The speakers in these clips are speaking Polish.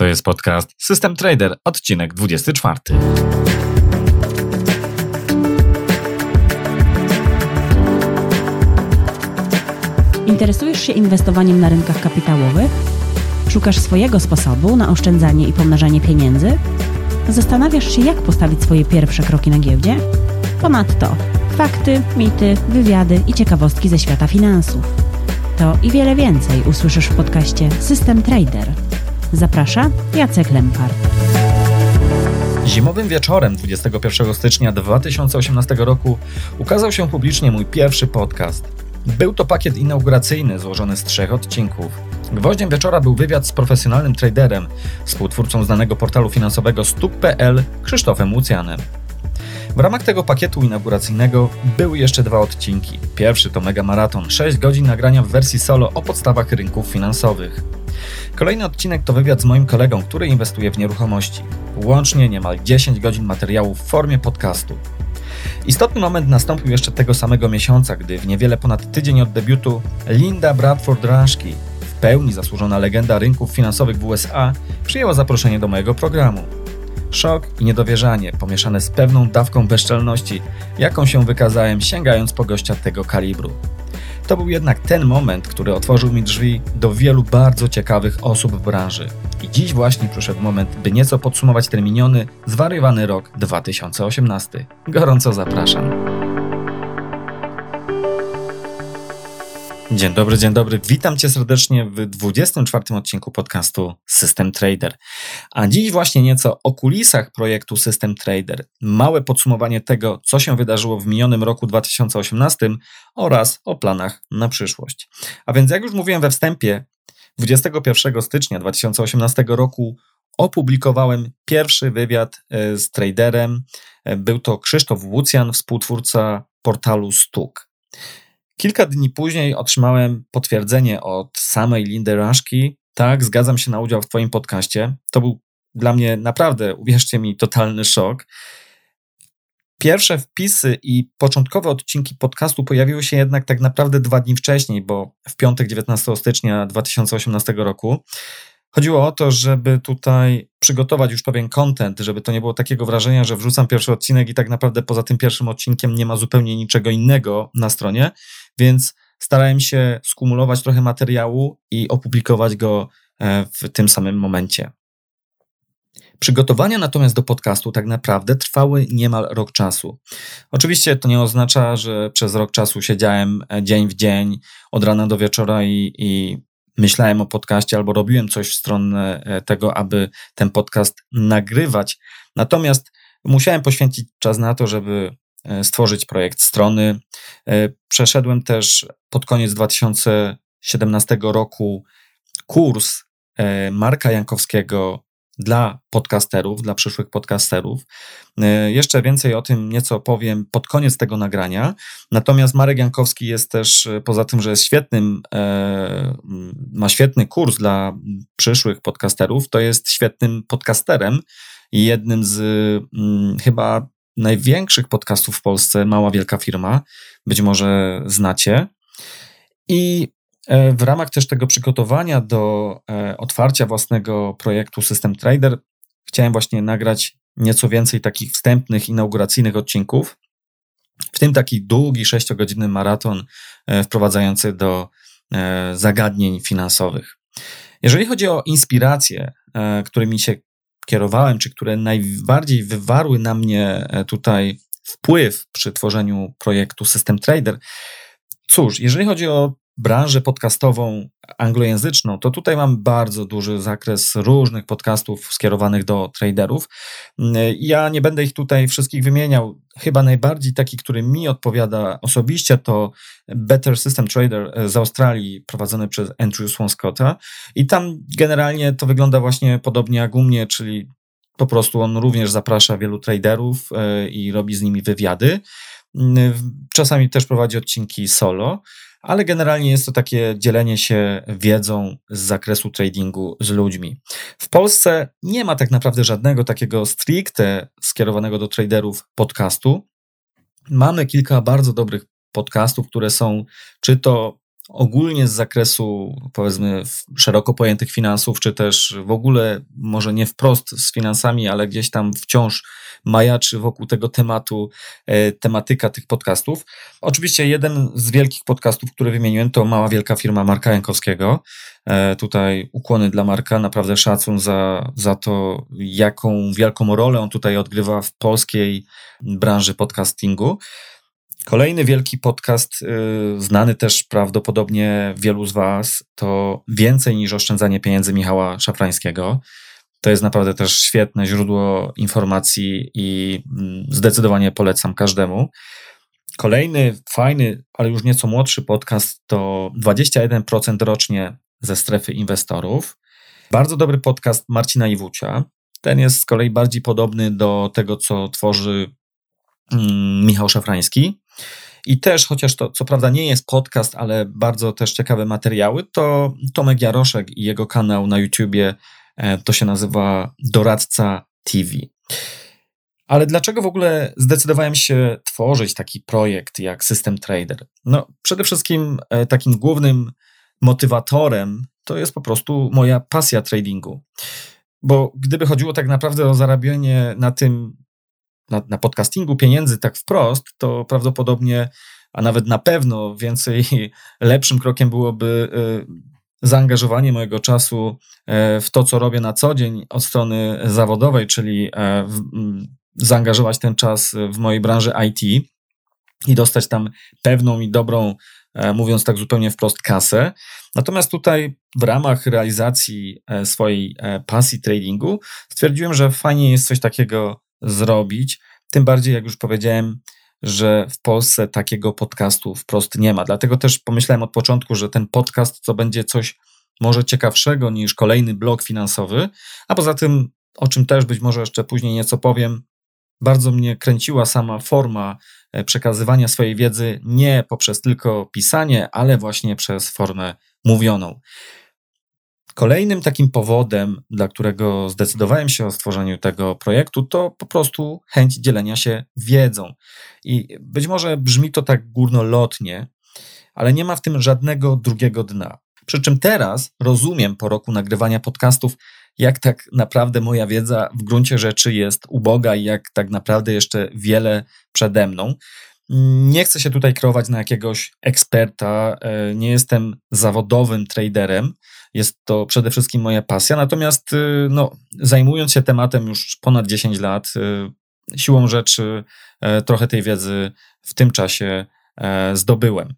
To jest podcast System Trader, odcinek 24. Interesujesz się inwestowaniem na rynkach kapitałowych? Szukasz swojego sposobu na oszczędzanie i pomnażanie pieniędzy? Zastanawiasz się, jak postawić swoje pierwsze kroki na giełdzie? Ponadto fakty, mity, wywiady i ciekawostki ze świata finansów. To i wiele więcej usłyszysz w podcaście System Trader. Zaprasza Jacek Lempart. Zimowym wieczorem 21 stycznia 2018 roku ukazał się publicznie mój pierwszy podcast. Był to pakiet inauguracyjny złożony z trzech odcinków. Gwoździem wieczora był wywiad z profesjonalnym traderem, współtwórcą znanego portalu finansowego Stuk.pl Krzysztofem Łucjanem. W ramach tego pakietu inauguracyjnego były jeszcze dwa odcinki. Pierwszy to Mega Maraton, 6 godzin nagrania w wersji solo o podstawach rynków finansowych. Kolejny odcinek to wywiad z moim kolegą, który inwestuje w nieruchomości. Łącznie niemal 10 godzin materiału w formie podcastu. Istotny moment nastąpił jeszcze tego samego miesiąca, gdy w niewiele ponad tydzień od debiutu Linda Bradford Rashki, w pełni zasłużona legenda rynków finansowych w USA, przyjęła zaproszenie do mojego programu. Szok i niedowierzanie, pomieszane z pewną dawką bezczelności, jaką się wykazałem sięgając po gościa tego kalibru. To był jednak ten moment, który otworzył mi drzwi do wielu bardzo ciekawych osób w branży. I dziś właśnie przyszedł moment, by nieco podsumować ten miniony, zwariowany rok 2018. Gorąco zapraszam. Dzień dobry, dzień dobry. Witam Cię serdecznie w 24 odcinku podcastu System Trader. A dziś właśnie nieco o kulisach projektu System Trader, małe podsumowanie tego, co się wydarzyło w minionym roku 2018 oraz o planach na przyszłość. A więc, jak już mówiłem we wstępie, 21 stycznia 2018 roku opublikowałem pierwszy wywiad e, z traderem. E, był to Krzysztof Łucjan, współtwórca portalu Stuk. Kilka dni później otrzymałem potwierdzenie od samej Lindy Raszki. Tak, zgadzam się na udział w Twoim podcaście. To był dla mnie naprawdę, uwierzcie mi, totalny szok. Pierwsze wpisy i początkowe odcinki podcastu pojawiły się jednak tak naprawdę dwa dni wcześniej, bo w piątek 19 stycznia 2018 roku. Chodziło o to, żeby tutaj przygotować już pewien content, żeby to nie było takiego wrażenia, że wrzucam pierwszy odcinek i tak naprawdę poza tym pierwszym odcinkiem nie ma zupełnie niczego innego na stronie, więc starałem się skumulować trochę materiału i opublikować go e, w tym samym momencie. Przygotowania natomiast do podcastu tak naprawdę trwały niemal rok czasu. Oczywiście to nie oznacza, że przez rok czasu siedziałem e, dzień w dzień, od rana do wieczora i, i myślałem o podcaście albo robiłem coś w stronę e, tego, aby ten podcast nagrywać. Natomiast musiałem poświęcić czas na to, żeby stworzyć projekt strony. E, przeszedłem też pod koniec 2017 roku kurs Marka Jankowskiego dla podcasterów, dla przyszłych podcasterów. E, jeszcze więcej o tym nieco powiem pod koniec tego nagrania. Natomiast Marek Jankowski jest też, e, poza tym, że jest świetnym, e, ma świetny kurs dla przyszłych podcasterów, to jest świetnym podcasterem i jednym z chyba największych podcastów w Polsce, mała wielka firma, być może znacie. I E, w ramach też tego przygotowania do e, otwarcia własnego projektu System Trader chciałem właśnie nagrać nieco więcej takich wstępnych, inauguracyjnych odcinków, w tym taki długi, sześciogodzinny maraton e, wprowadzający do zagadnień finansowych. Jeżeli chodzi o inspiracje, którymi się kierowałem, czy które najbardziej wywarły na mnie tutaj wpływ przy tworzeniu projektu System Trader, cóż, jeżeli chodzi o branżę podcastową anglojęzyczną, to tutaj mam bardzo duży zakres różnych podcastów skierowanych do traderów. Ja nie będę ich tutaj wszystkich wymieniał. Chyba najbardziej taki, który mi odpowiada osobiście, to Better System Trader z Australii, prowadzony przez Andrew Swanscotta. I tam generalnie to wygląda właśnie podobnie jak u mnie, czyli po prostu on również zaprasza wielu traderów e, i robi z nimi wywiady. Czasami też prowadzi odcinki solo ale generalnie jest to takie dzielenie się wiedzą z zakresu tradingu z ludźmi. W Polsce nie ma tak naprawdę żadnego takiego stricte skierowanego do traderów podcastu. Mamy kilka bardzo dobrych podcastów, które są czy to ogólnie z zakresu, powiedzmy, szeroko pojętych finansów, czy też w ogóle, może nie wprost z finansami, ale gdzieś tam wciąż majaczy wokół tego tematu e, tematyka tych podcastów. Oczywiście jeden z wielkich podcastów, który wymieniłem, to mała wielka firma Marka Jankowskiego. E, tutaj ukłony dla Marka, naprawdę szacun za, za to, jaką wielką rolę on tutaj odgrywa w polskiej branży podcastingu. Kolejny wielki podcast, yy, znany też prawdopodobnie wielu z Was, to Więcej niż oszczędzanie pieniędzy Michała Szafrańskiego. To jest naprawdę też świetne źródło informacji i mm, zdecydowanie polecam każdemu. Kolejny fajny, ale już nieco młodszy podcast to 21% rocznie ze strefy inwestorów. Bardzo dobry podcast Marcina Iwucia. Ten jest z kolei bardziej podobny do tego, co tworzy mm, Michał Szafrański. I też, chociaż to co prawda nie jest podcast, ale bardzo też ciekawe materiały, to Tomek Jaroszek i jego kanał na YouTubie to się nazywa Doradca TV. Ale dlaczego w ogóle zdecydowałem się tworzyć taki projekt jak System Trader? No, przede wszystkim e, takim głównym motywatorem to jest po prostu moja pasja tradingu. Bo gdyby chodziło tak naprawdę o zarabianie na tym na, na podcastingu pieniędzy tak wprost, to prawdopodobnie, a nawet na pewno więcej lepszym krokiem byłoby y, zaangażowanie mojego czasu e, w to, co robię na co dzień od strony zawodowej, czyli e, zaangażować ten czas w mojej branży IT i dostać tam pewną i dobrą, e, mówiąc tak zupełnie wprost, kasę. Natomiast tutaj w ramach realizacji swojej pasji tradingu stwierdziłem, że fajnie jest coś takiego zrobić. Tym bardziej, jak już powiedziałem, że w Polsce takiego podcastu wprost nie ma. Dlatego też pomyślałem od początku, że ten podcast to będzie coś może ciekawszego niż kolejny blog finansowy, a poza tym, o czym też być może jeszcze później nieco powiem, bardzo mnie kręciła sama forma e, przekazywania swojej wiedzy nie poprzez tylko pisanie, ale właśnie przez formę mówioną. Kolejnym takim powodem, dla którego zdecydowałem się o stworzeniu tego projektu, to po prostu chęć dzielenia się wiedzą. I być może brzmi to tak górnolotnie, ale nie ma w tym żadnego drugiego dna. Przy czym teraz rozumiem po roku nagrywania podcastów, jak tak naprawdę moja wiedza w gruncie rzeczy jest uboga i jak tak naprawdę jeszcze wiele przede mną. Nie chcę się tutaj kreować na jakiegoś eksperta, e, nie jestem zawodowym traderem, jest to przede wszystkim moja pasja, natomiast y, no, zajmując się tematem już ponad 10 lat, y, siłą rzeczy e, trochę tej wiedzy w tym czasie e, zdobyłem.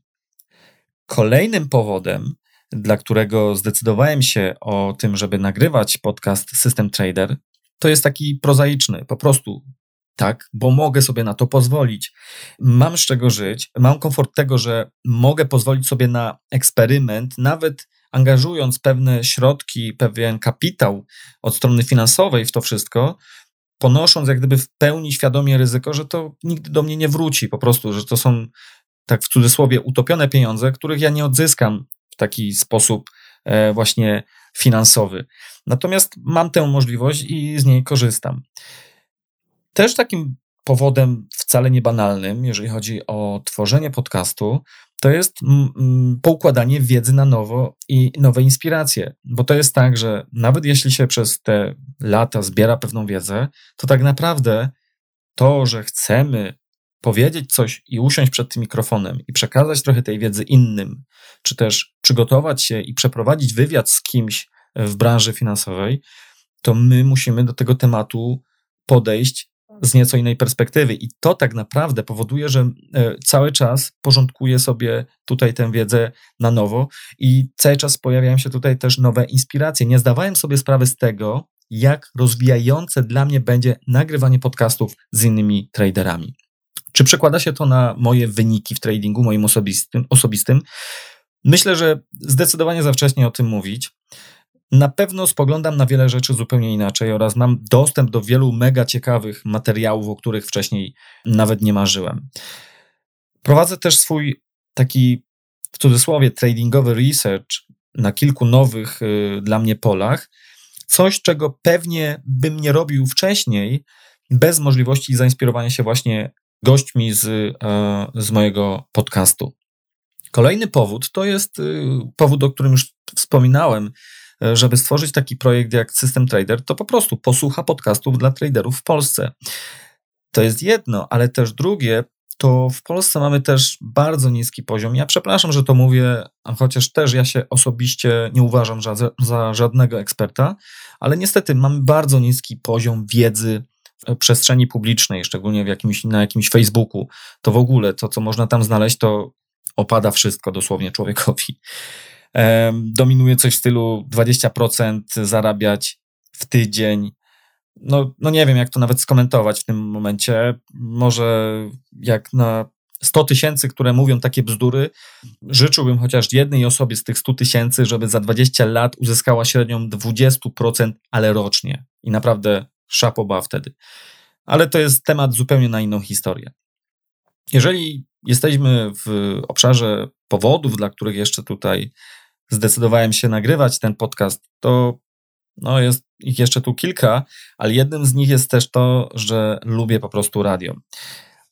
Kolejnym powodem, dla którego zdecydowałem się o tym, żeby nagrywać podcast System Trader, to jest taki prozaiczny, po prostu tak, bo mogę sobie na to pozwolić. Mam z czego żyć, mam komfort tego, że mogę pozwolić sobie na eksperyment, nawet angażując pewne środki, pewien kapitał od strony finansowej w to wszystko, ponosząc jak gdyby w pełni świadomie ryzyko, że to nigdy do mnie nie wróci, po prostu, że to są tak w cudzysłowie utopione pieniądze, których ja nie odzyskam w taki sposób e, właśnie finansowy. Natomiast mam tę możliwość i z niej korzystam. Też takim powodem wcale nie banalnym, jeżeli chodzi o tworzenie podcastu, to jest poukładanie wiedzy na nowo i nowe inspiracje. Bo to jest tak, że nawet jeśli się przez te lata zbiera pewną wiedzę, to tak naprawdę to, że chcemy powiedzieć coś i usiąść przed tym mikrofonem i przekazać trochę tej wiedzy innym, czy też przygotować się i przeprowadzić wywiad z kimś w branży finansowej, to my musimy do tego tematu podejść z nieco innej perspektywy. I to tak naprawdę powoduje, że e, cały czas porządkuję sobie tutaj tę wiedzę na nowo i cały czas pojawiają się tutaj też nowe inspiracje. Nie zdawałem sobie sprawy z tego, jak rozwijające dla mnie będzie nagrywanie podcastów z innymi traderami. Czy przekłada się to na moje wyniki w tradingu, moim osobistym? osobistym? Myślę, że zdecydowanie za wcześnie o tym mówić. Na pewno spoglądam na wiele rzeczy zupełnie inaczej oraz mam dostęp do wielu mega ciekawych materiałów, o których wcześniej nawet nie marzyłem. Prowadzę też swój taki w cudzysłowie tradingowy research na kilku nowych y, dla mnie polach. Coś, czego pewnie bym nie robił wcześniej, bez możliwości zainspirowania się właśnie gośćmi z, y, z mojego podcastu. Kolejny powód to jest y, powód, o którym już wspominałem, żeby stworzyć taki projekt jak System Trader, to po prostu posłucha podcastów dla traderów w Polsce. To jest jedno, ale też drugie, to w Polsce mamy też bardzo niski poziom. Ja przepraszam, że to mówię, chociaż też ja się osobiście nie uważam za, za żadnego eksperta, ale niestety mamy bardzo niski poziom wiedzy w przestrzeni publicznej, szczególnie w jakimś, na jakimś Facebooku. To w ogóle to, co można tam znaleźć, to opada wszystko dosłownie człowiekowi. Dominuje coś w stylu 20% zarabiać w tydzień, no, no nie wiem, jak to nawet skomentować w tym momencie. Może jak na 100 tysięcy, które mówią takie bzdury, życzyłbym chociaż jednej osobie z tych 100 tysięcy, żeby za 20 lat uzyskała średnią 20%, ale rocznie. I naprawdę szapoba wtedy. Ale to jest temat zupełnie na inną historię. Jeżeli jesteśmy w obszarze powodów, dla których jeszcze tutaj zdecydowałem się nagrywać ten podcast, to no jest ich jeszcze tu kilka, ale jednym z nich jest też to, że lubię po prostu radio.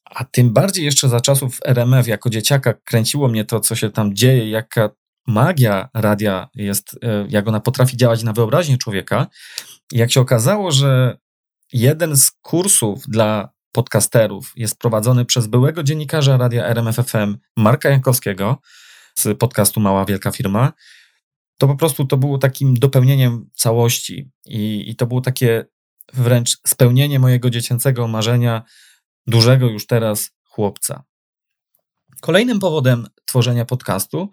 A tym bardziej jeszcze za czasów RMF, jako dzieciaka, kręciło mnie to, co się tam dzieje, jaka magia radia jest, e, jak ona potrafi działać na wyobraźnię człowieka. Jak się okazało, że jeden z kursów dla podcasterów jest prowadzony przez byłego dziennikarza radia RMFFM Marka Jankowskiego z podcastu Mała Wielka Firma, to po prostu to było takim dopełnieniem całości i, i to było takie wręcz spełnienie mojego dziecięcego marzenia, dużego już teraz chłopca. Kolejnym powodem tworzenia podcastu,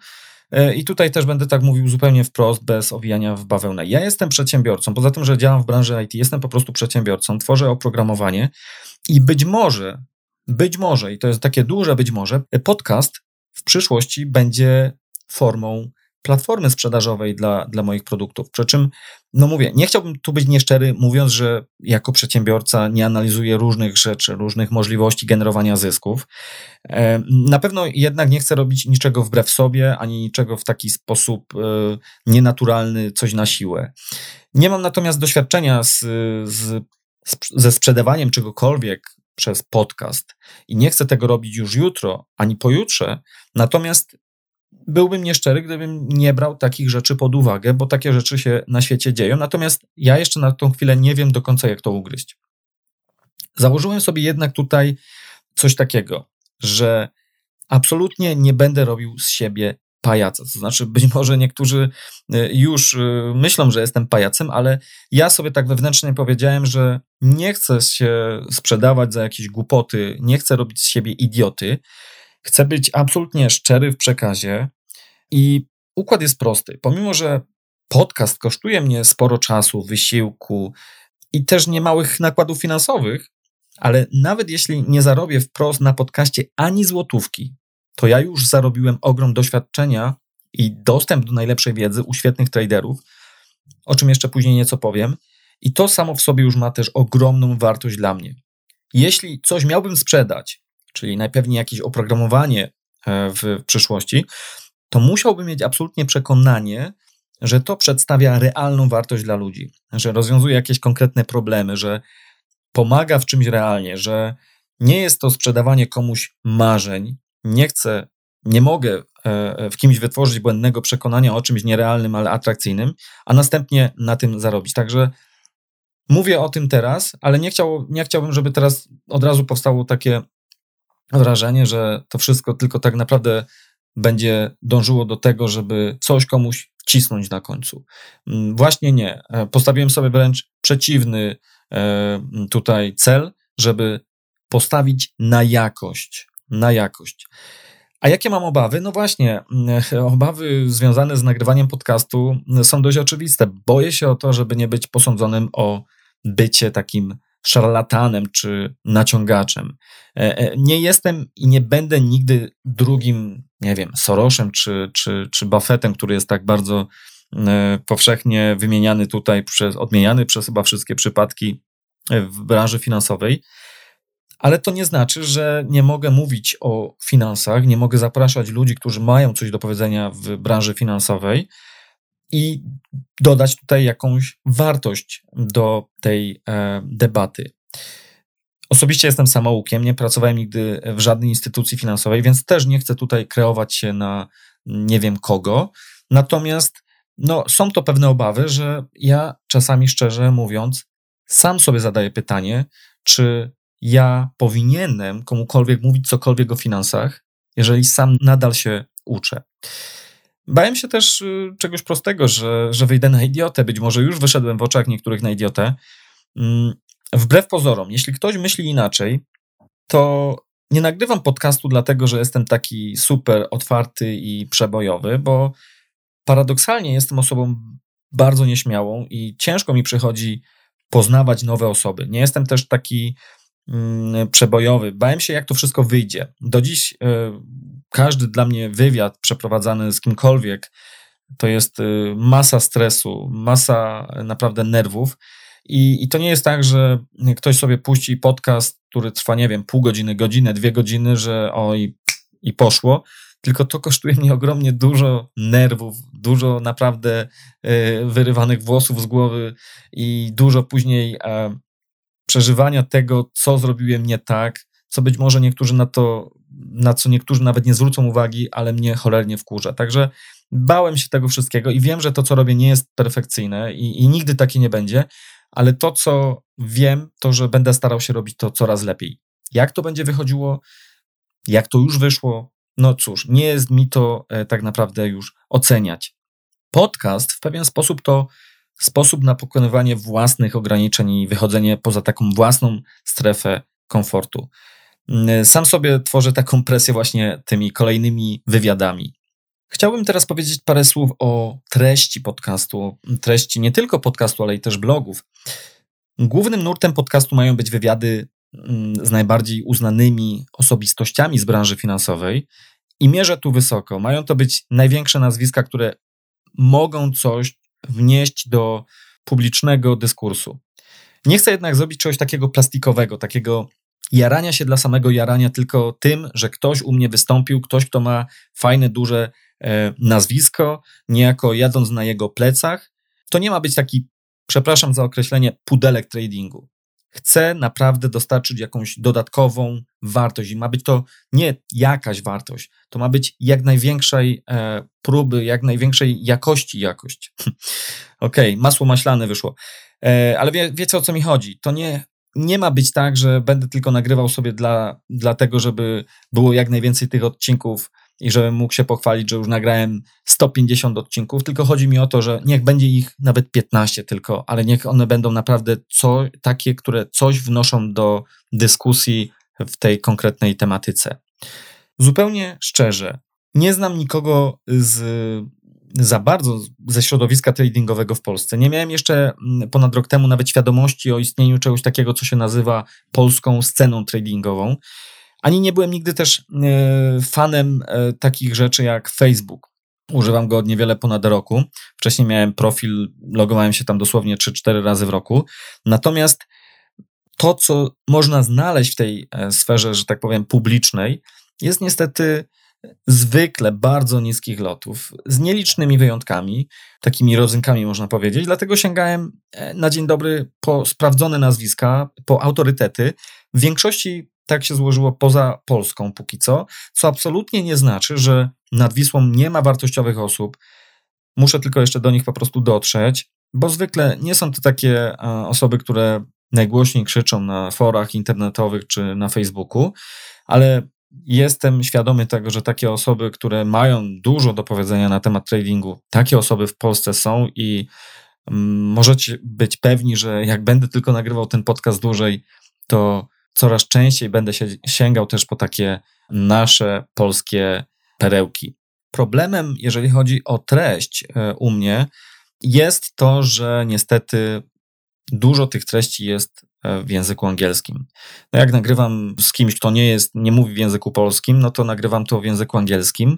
e, i tutaj też będę tak mówił zupełnie wprost, bez owijania w bawełnę. Ja jestem przedsiębiorcą, poza tym, że działam w branży IT, jestem po prostu przedsiębiorcą, tworzę oprogramowanie i być może, być może, i to jest takie duże być może, podcast w przyszłości będzie formą platformy sprzedażowej dla, dla moich produktów. Przy czym, no mówię, nie chciałbym tu być nieszczery, mówiąc, że jako przedsiębiorca nie analizuję różnych rzeczy, różnych możliwości generowania zysków. E, na pewno jednak nie chcę robić niczego wbrew sobie, ani niczego w taki sposób e, nienaturalny, coś na siłę. Nie mam natomiast doświadczenia z, z, ze sprzedawaniem czegokolwiek przez podcast i nie chcę tego robić już jutro ani pojutrze. Natomiast byłbym nieszczery, gdybym nie brał takich rzeczy pod uwagę, bo takie rzeczy się na świecie dzieją. Natomiast ja jeszcze na tą chwilę nie wiem do końca, jak to ugryźć. Założyłem sobie jednak tutaj coś takiego, że absolutnie nie będę robił z siebie pajaca. To znaczy, być może niektórzy y, już y, myślą, że jestem pajacem, ale ja sobie tak wewnętrznie powiedziałem, że nie chcę się sprzedawać za jakieś głupoty, nie chcę robić z siebie idioty. Chcę być absolutnie szczery w przekazie i układ jest prosty. Pomimo, że podcast kosztuje mnie sporo czasu, wysiłku i też niemałych nakładów finansowych, ale nawet jeśli nie zarobię wprost na podcaście ani złotówki, to ja już zarobiłem ogrom doświadczenia i dostęp do najlepszej wiedzy u świetnych traderów, o czym jeszcze później nieco powiem. I to samo w sobie już ma też ogromną wartość dla mnie. Jeśli coś miałbym sprzedać, czyli najpewniej jakieś oprogramowanie e, w przyszłości, to musiałbym mieć absolutnie przekonanie, że to przedstawia realną wartość dla ludzi, że rozwiązuje jakieś konkretne problemy, że pomaga w czymś realnie, że nie jest to sprzedawanie komuś marzeń, nie chcę, nie mogę e, w kimś wytworzyć błędnego przekonania o czymś nierealnym, ale atrakcyjnym, a następnie na tym zarobić. Także mówię o tym teraz, ale nie, chciał, nie chciałbym, żeby teraz od razu powstało takie wrażenie, że to wszystko tylko tak naprawdę będzie dążyło do tego, żeby coś komuś wcisnąć na końcu. Mm, właśnie nie. E, postawiłem sobie wręcz przeciwny e, tutaj cel, żeby postawić na jakość. Na jakość. A jakie mam obawy? No właśnie, obawy związane z nagrywaniem podcastu są dość oczywiste. Boję się o to, żeby nie być posądzonym o bycie takim szarlatanem czy naciągaczem. E, e, nie jestem i nie będę nigdy drugim, nie wiem, Soroszem czy, czy, czy Buffettem, który jest tak bardzo e, powszechnie wymieniany tutaj, przez, odmieniany przez chyba wszystkie przypadki w branży finansowej. Ale to nie znaczy, że nie mogę mówić o finansach, nie mogę zapraszać ludzi, którzy mają coś do powiedzenia w branży finansowej, i dodać tutaj jakąś wartość do tej e, debaty. Osobiście jestem samoukiem, nie pracowałem nigdy w żadnej instytucji finansowej, więc też nie chcę tutaj kreować się na nie wiem kogo. Natomiast no, są to pewne obawy, że ja czasami szczerze mówiąc, sam sobie zadaję pytanie, czy ja powinienem komukolwiek mówić cokolwiek o finansach, jeżeli sam nadal się uczę. Bałem się też y, czegoś prostego, że, że wyjdę na idiotę. Być może już wyszedłem w oczach niektórych na idiotę. Mm, wbrew pozorom, jeśli ktoś myśli inaczej, to nie nagrywam podcastu dlatego, że jestem taki super otwarty i przebojowy, bo paradoksalnie jestem osobą bardzo nieśmiałą i ciężko mi przychodzi poznawać nowe osoby. Nie jestem też taki przebojowy. Bałem się, jak to wszystko wyjdzie. Do dziś y, każdy dla mnie wywiad przeprowadzany z kimkolwiek to jest y, masa stresu, masa naprawdę nerwów. I, I to nie jest tak, że ktoś sobie puści podcast, który trwa, nie wiem, pół godziny, godzinę, dwie godziny, że o i, poszło, tylko to kosztuje mnie ogromnie dużo nerwów, dużo naprawdę y, wyrywanych włosów z głowy i dużo później e, przeżywania tego, co zrobiłem nie tak, co być może niektórzy na to, na co niektórzy nawet nie zwrócą uwagi, ale mnie cholernie wkurza. Także bałem się tego wszystkiego i wiem, że to, co robię, nie jest perfekcyjne i, i nigdy takie nie będzie, ale to, co wiem, to, że będę starał się robić to coraz lepiej. Jak to będzie wychodziło, jak to już wyszło, no cóż, nie jest mi to e, tak naprawdę już oceniać. Podcast w pewien sposób to sposób na pokonywanie własnych ograniczeń i wychodzenie poza taką własną strefę komfortu. Mm, sam sobie tworzę taką presję właśnie tymi kolejnymi wywiadami. Chciałbym teraz powiedzieć parę słów o treści podcastu, treści nie tylko podcastu, ale i też blogów. Głównym nurtem podcastu mają być wywiady mm, z najbardziej uznanymi osobistościami z branży finansowej i mierzę tu wysoko. Mają to być największe nazwiska, które mogą coś wnieść do publicznego dyskursu. Nie chcę jednak zrobić czegoś takiego plastikowego, takiego jarania się dla samego jarania, tylko tym, że ktoś u mnie wystąpił, ktoś, kto ma fajne, duże e, nazwisko, niejako jadąc na jego plecach. To nie ma być taki, przepraszam za określenie, pudelek tradingu. Chcę naprawdę dostarczyć jakąś dodatkową wartość i ma być to nie jakaś wartość, to ma być jak największej e, próby, jak największej jakości jakość. Okej, okay, masło maślane wyszło. E, ale wie, wiecie o co mi chodzi? To nie nie ma być tak, że będę tylko nagrywał sobie dla, dla tego, żeby było jak najwięcej tych odcinków i żebym mógł się pochwalić, że już nagrałem 150 odcinków, tylko chodzi mi o to, że niech będzie ich nawet 15 tylko, ale niech one będą naprawdę co, takie, które coś wnoszą do dyskusji w tej konkretnej tematyce. Zupełnie szczerze, nie znam nikogo z za bardzo ze środowiska tradingowego w Polsce. Nie miałem jeszcze mm, ponad rok temu nawet świadomości o istnieniu czegoś takiego, co się nazywa polską sceną tradingową. Ani nie byłem nigdy też e, fanem e, takich rzeczy jak Facebook. Używam go od niewiele ponad roku. Wcześniej miałem profil, logowałem się tam dosłownie 3-4 razy w roku. Natomiast to, co można znaleźć w tej e, sferze, że tak powiem, publicznej, jest niestety zwykle bardzo niskich lotów, z nielicznymi wyjątkami, takimi rodzynkami można powiedzieć. Dlatego sięgałem na dzień dobry po sprawdzone nazwiska, po autorytety. W większości tak się złożyło poza Polską póki co, co absolutnie nie znaczy, że nad Wisłą nie ma wartościowych osób. Muszę tylko jeszcze do nich po prostu dotrzeć, bo zwykle nie są to takie e, osoby, które najgłośniej krzyczą na forach internetowych czy na Facebooku, ale jestem świadomy tego, że takie osoby, które mają dużo do powiedzenia na temat tradingu, takie osoby w Polsce są i mm, możecie być pewni, że jak będę tylko nagrywał ten podcast dłużej, to coraz częściej będę się sięgał też po takie nasze polskie perełki. Problemem, jeżeli chodzi o treść e, u mnie, jest to, że niestety dużo tych treści jest E, w języku angielskim. No jak nagrywam z kimś, kto nie jest, nie mówi w języku polskim, no to nagrywam to w języku angielskim.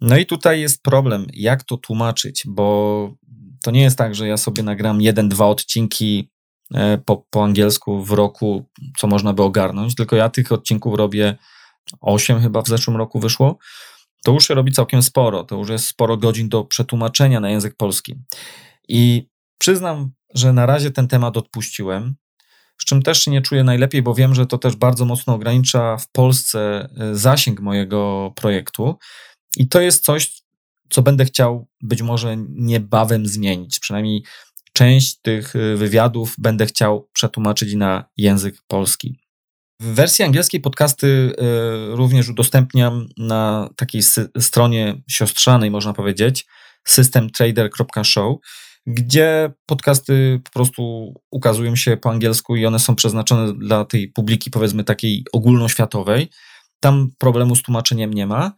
No i tutaj jest problem, jak to tłumaczyć, bo to nie jest tak, że ja sobie nagram jeden, dwa odcinki po, po angielsku w roku, co można by ogarnąć, tylko ja tych odcinków robię osiem chyba w zeszłym roku wyszło. To już się robi całkiem sporo, to już jest sporo godzin do przetłumaczenia na język polski. I przyznam, że na razie ten temat odpuściłem, z czym też się nie czuję najlepiej, bo wiem, że to też bardzo mocno ogranicza w Polsce e, zasięg mojego projektu. I to jest coś, co będę chciał być może niebawem zmienić. Przynajmniej część tych e, wywiadów będę chciał przetłumaczyć na język polski. W wersji angielskiej podcasty e, również udostępniam na takiej stronie siostrzanej, można powiedzieć, systemtrader.show gdzie podcasty po prostu ukazują się po angielsku i one są przeznaczone dla tej publiki, powiedzmy takiej ogólnoświatowej. Tam problemu z tłumaczeniem nie ma.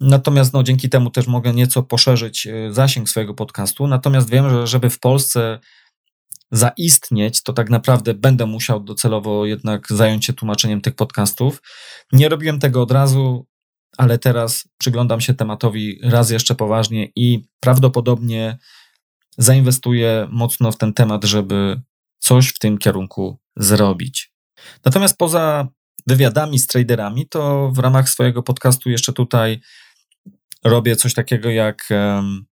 Natomiast no, dzięki temu też mogę nieco poszerzyć e, zasięg swojego podcastu. Natomiast wiem, że żeby w Polsce zaistnieć, to tak naprawdę będę musiał docelowo jednak zająć się tłumaczeniem tych podcastów. Nie robiłem tego od razu, ale teraz przyglądam się tematowi raz jeszcze poważnie i prawdopodobnie zainwestuję mocno w ten temat, żeby coś w tym kierunku zrobić. Natomiast poza wywiadami z traderami, to w ramach swojego podcastu jeszcze tutaj robię coś takiego jak um,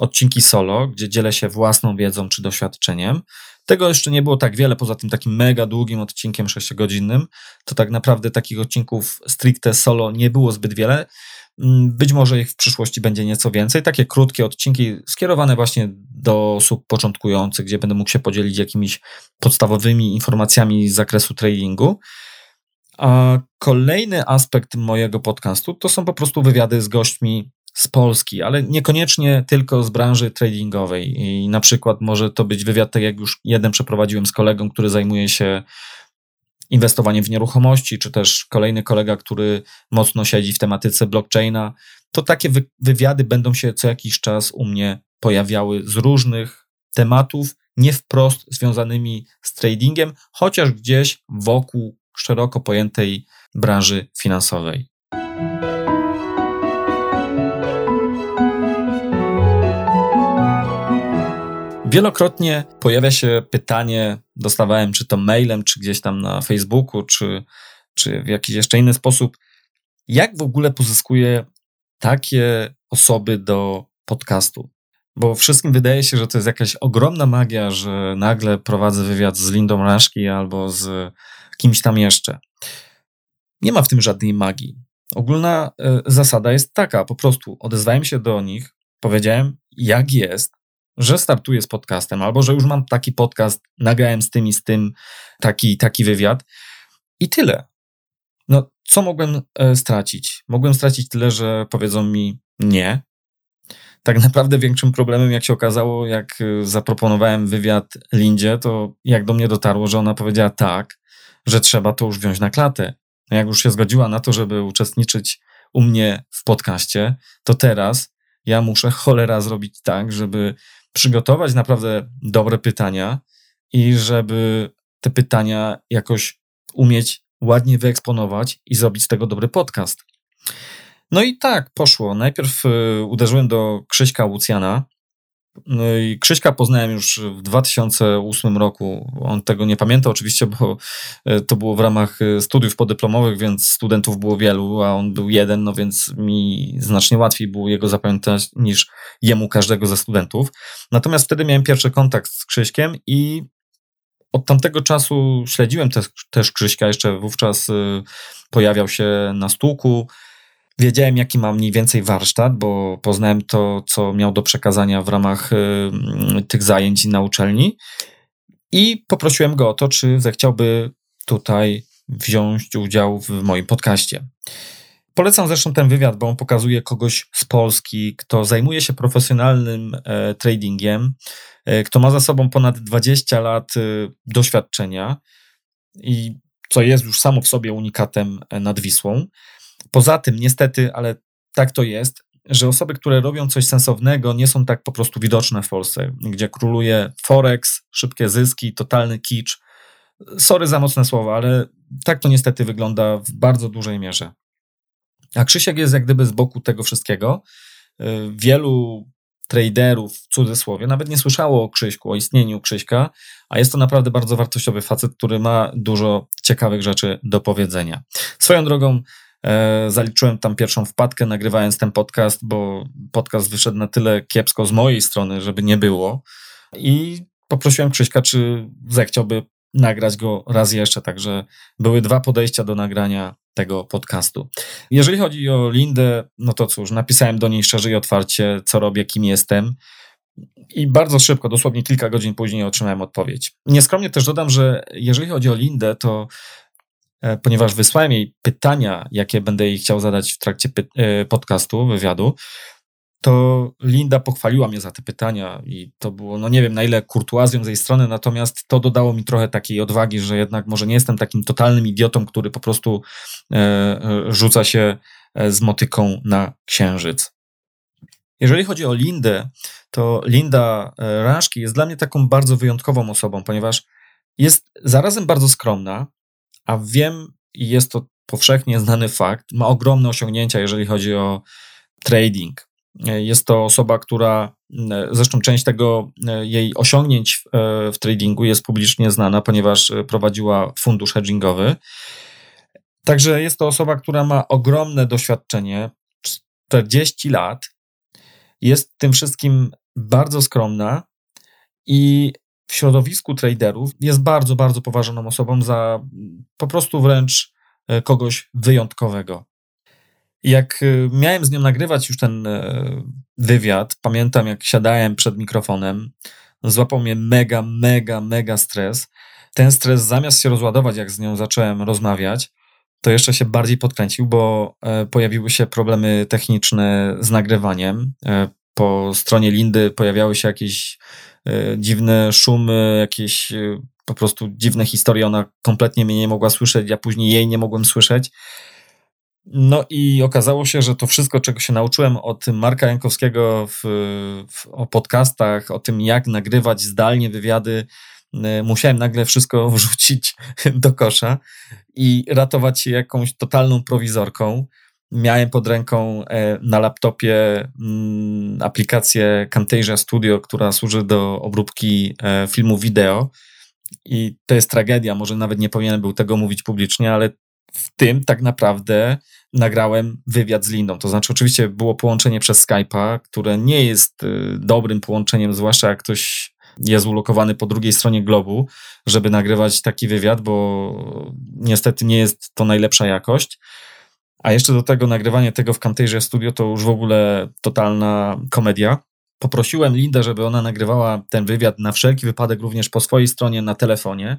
odcinki solo, gdzie dzielę się własną wiedzą czy doświadczeniem. Tego jeszcze nie było tak wiele, poza tym takim mega długim odcinkiem 6-godzinnym. To tak naprawdę takich odcinków stricte solo nie było zbyt wiele. Mm, być może ich w przyszłości będzie nieco więcej. Takie krótkie odcinki skierowane właśnie do osób początkujących, gdzie będę mógł się podzielić jakimiś podstawowymi informacjami z zakresu tradingu. A kolejny aspekt mojego podcastu to są po prostu wywiady z gośćmi z Polski, ale niekoniecznie tylko z branży tradingowej. I na przykład może to być wywiad, tak jak już jeden przeprowadziłem z kolegą, który zajmuje się inwestowaniem w nieruchomości, czy też kolejny kolega, który mocno siedzi w tematyce blockchaina, to takie wywiady będą się co jakiś czas u mnie pojawiały z różnych tematów, nie wprost związanymi z tradingiem, chociaż gdzieś wokół szeroko pojętej branży finansowej. Wielokrotnie pojawia się pytanie, dostawałem czy to mailem, czy gdzieś tam na Facebooku, czy, czy w jakiś jeszcze inny sposób, jak w ogóle pozyskuję takie osoby do podcastu? Bo wszystkim wydaje się, że to jest jakaś ogromna magia, że nagle prowadzę wywiad z Lindą Raszki albo z kimś tam jeszcze. Nie ma w tym żadnej magii. Ogólna y, zasada jest taka, po prostu odezwałem się do nich, powiedziałem, jak jest, że startuję z podcastem, albo że już mam taki podcast, nagrałem z tym i z tym taki, taki wywiad i tyle. No, co mogłem e, stracić? Mogłem stracić tyle, że powiedzą mi nie. Tak naprawdę większym problemem, jak się okazało, jak e, zaproponowałem wywiad Lindzie, to jak do mnie dotarło, że ona powiedziała tak, że trzeba to już wziąć na klatę. Jak już się zgodziła na to, żeby uczestniczyć u mnie w podcaście, to teraz ja muszę cholera zrobić tak, żeby przygotować naprawdę dobre pytania i żeby te pytania jakoś umieć ładnie wyeksponować i zrobić z tego dobry podcast. No i tak poszło. Najpierw y, uderzyłem do Krzyśka Łucjana, Krzyśka poznałem już w 2008 roku. On tego nie pamięta oczywiście, bo e, to było w ramach e, studiów podyplomowych, więc studentów było wielu, a on był jeden, no więc mi znacznie łatwiej było jego zapamiętać niż jemu każdego ze studentów. Natomiast wtedy miałem pierwszy kontakt z Krzyśkiem i od tamtego czasu śledziłem też, też Krzyśka, jeszcze wówczas e, pojawiał się na stuku, Wiedziałem, jaki mam mniej więcej warsztat, bo poznałem to, co miał do przekazania w ramach y, tych zajęć na uczelni i poprosiłem go o to, czy zechciałby tutaj wziąć udział w moim podcaście. Polecam zresztą ten wywiad, bo on pokazuje kogoś z Polski, kto zajmuje się profesjonalnym e, tradingiem, e, kto ma za sobą ponad 20 lat e, doświadczenia i co jest już samo w sobie unikatem e, nad Wisłą. Poza tym, niestety, ale tak to jest, że osoby, które robią coś sensownego, nie są tak po prostu widoczne w Polsce, gdzie króluje Forex, szybkie zyski, totalny kicz. Sorry za mocne słowa, ale tak to niestety wygląda w bardzo dużej mierze. A Krzysiek jest jak gdyby z boku tego wszystkiego. Y, wielu traderów, w cudzysłowie, nawet nie słyszało o Krzyśku, o istnieniu Krzyśka, a jest to naprawdę bardzo wartościowy facet, który ma dużo ciekawych rzeczy do powiedzenia. Swoją drogą, zaliczyłem tam pierwszą wpadkę, nagrywając ten podcast, bo podcast wyszedł na tyle kiepsko z mojej strony, żeby nie było. I poprosiłem Krzyśka, czy zechciałby nagrać go raz jeszcze. Także były dwa podejścia do nagrania tego podcastu. Jeżeli chodzi o Lindę, no to cóż, napisałem do niej szczerze i otwarcie, co robię, kim jestem. I bardzo szybko, dosłownie kilka godzin później otrzymałem odpowiedź. Nieskromnie też dodam, że jeżeli chodzi o Lindę, to e, ponieważ wysłałem jej pytania, jakie będę jej chciał zadać w trakcie e, podcastu, wywiadu, to Linda pochwaliła mnie za te pytania i to było, no nie wiem na ile kurtuazją z jej strony, natomiast to dodało mi trochę takiej odwagi, że jednak może nie jestem takim totalnym idiotą, który po prostu e, e rzuca się e, z motyką na księżyc. Jeżeli chodzi o Lindę, to Linda e, Raszki jest dla mnie taką bardzo wyjątkową osobą, ponieważ jest zarazem bardzo skromna, a wiem, i jest to powszechnie znany fakt, ma ogromne osiągnięcia, jeżeli chodzi o trading. Jest to osoba, która, zresztą część tego e, jej osiągnięć w, e, w tradingu jest publicznie znana, ponieważ e, prowadziła fundusz hedgingowy. Także jest to osoba, która ma ogromne doświadczenie, 40 lat, jest tym wszystkim bardzo skromna i w środowisku traderów jest bardzo, bardzo poważną osobą za po prostu wręcz kogoś wyjątkowego. Jak y, miałem z nią nagrywać już ten e, wywiad, pamiętam jak siadałem przed mikrofonem, złapał mnie mega, mega, mega stres. Ten stres zamiast się rozładować, jak z nią zacząłem rozmawiać, to jeszcze się bardziej podkręcił, bo e, pojawiły się problemy techniczne z nagrywaniem. E, po stronie Lindy pojawiały się jakieś dziwne szumy, jakieś po prostu dziwne historie. Ona kompletnie mnie nie mogła słyszeć, ja później jej nie mogłem słyszeć. No i okazało się, że to wszystko, czego się nauczyłem od Marka Jankowskiego w, w, o podcastach, o tym, jak nagrywać zdalnie wywiady, e, musiałem nagle wszystko wrzucić do kosza i ratować się jakąś totalną prowizorką. Miałem pod ręką e, na laptopie mm, aplikację Camtasia Studio, która służy do obróbki e, filmu wideo. I to jest tragedia, może nawet nie powinienem był tego mówić publicznie, ale w tym tak naprawdę nagrałem wywiad z Lindą. To znaczy, oczywiście było połączenie przez Skype'a, które nie jest y, dobrym połączeniem, zwłaszcza jak ktoś jest ulokowany po drugiej stronie globu, żeby nagrywać taki wywiad, bo niestety nie jest to najlepsza jakość. A jeszcze do tego nagrywanie tego w Camtasia Studio to już w ogóle totalna komedia. Poprosiłem Lindę, żeby ona nagrywała ten wywiad na wszelki wypadek również po swojej stronie na telefonie.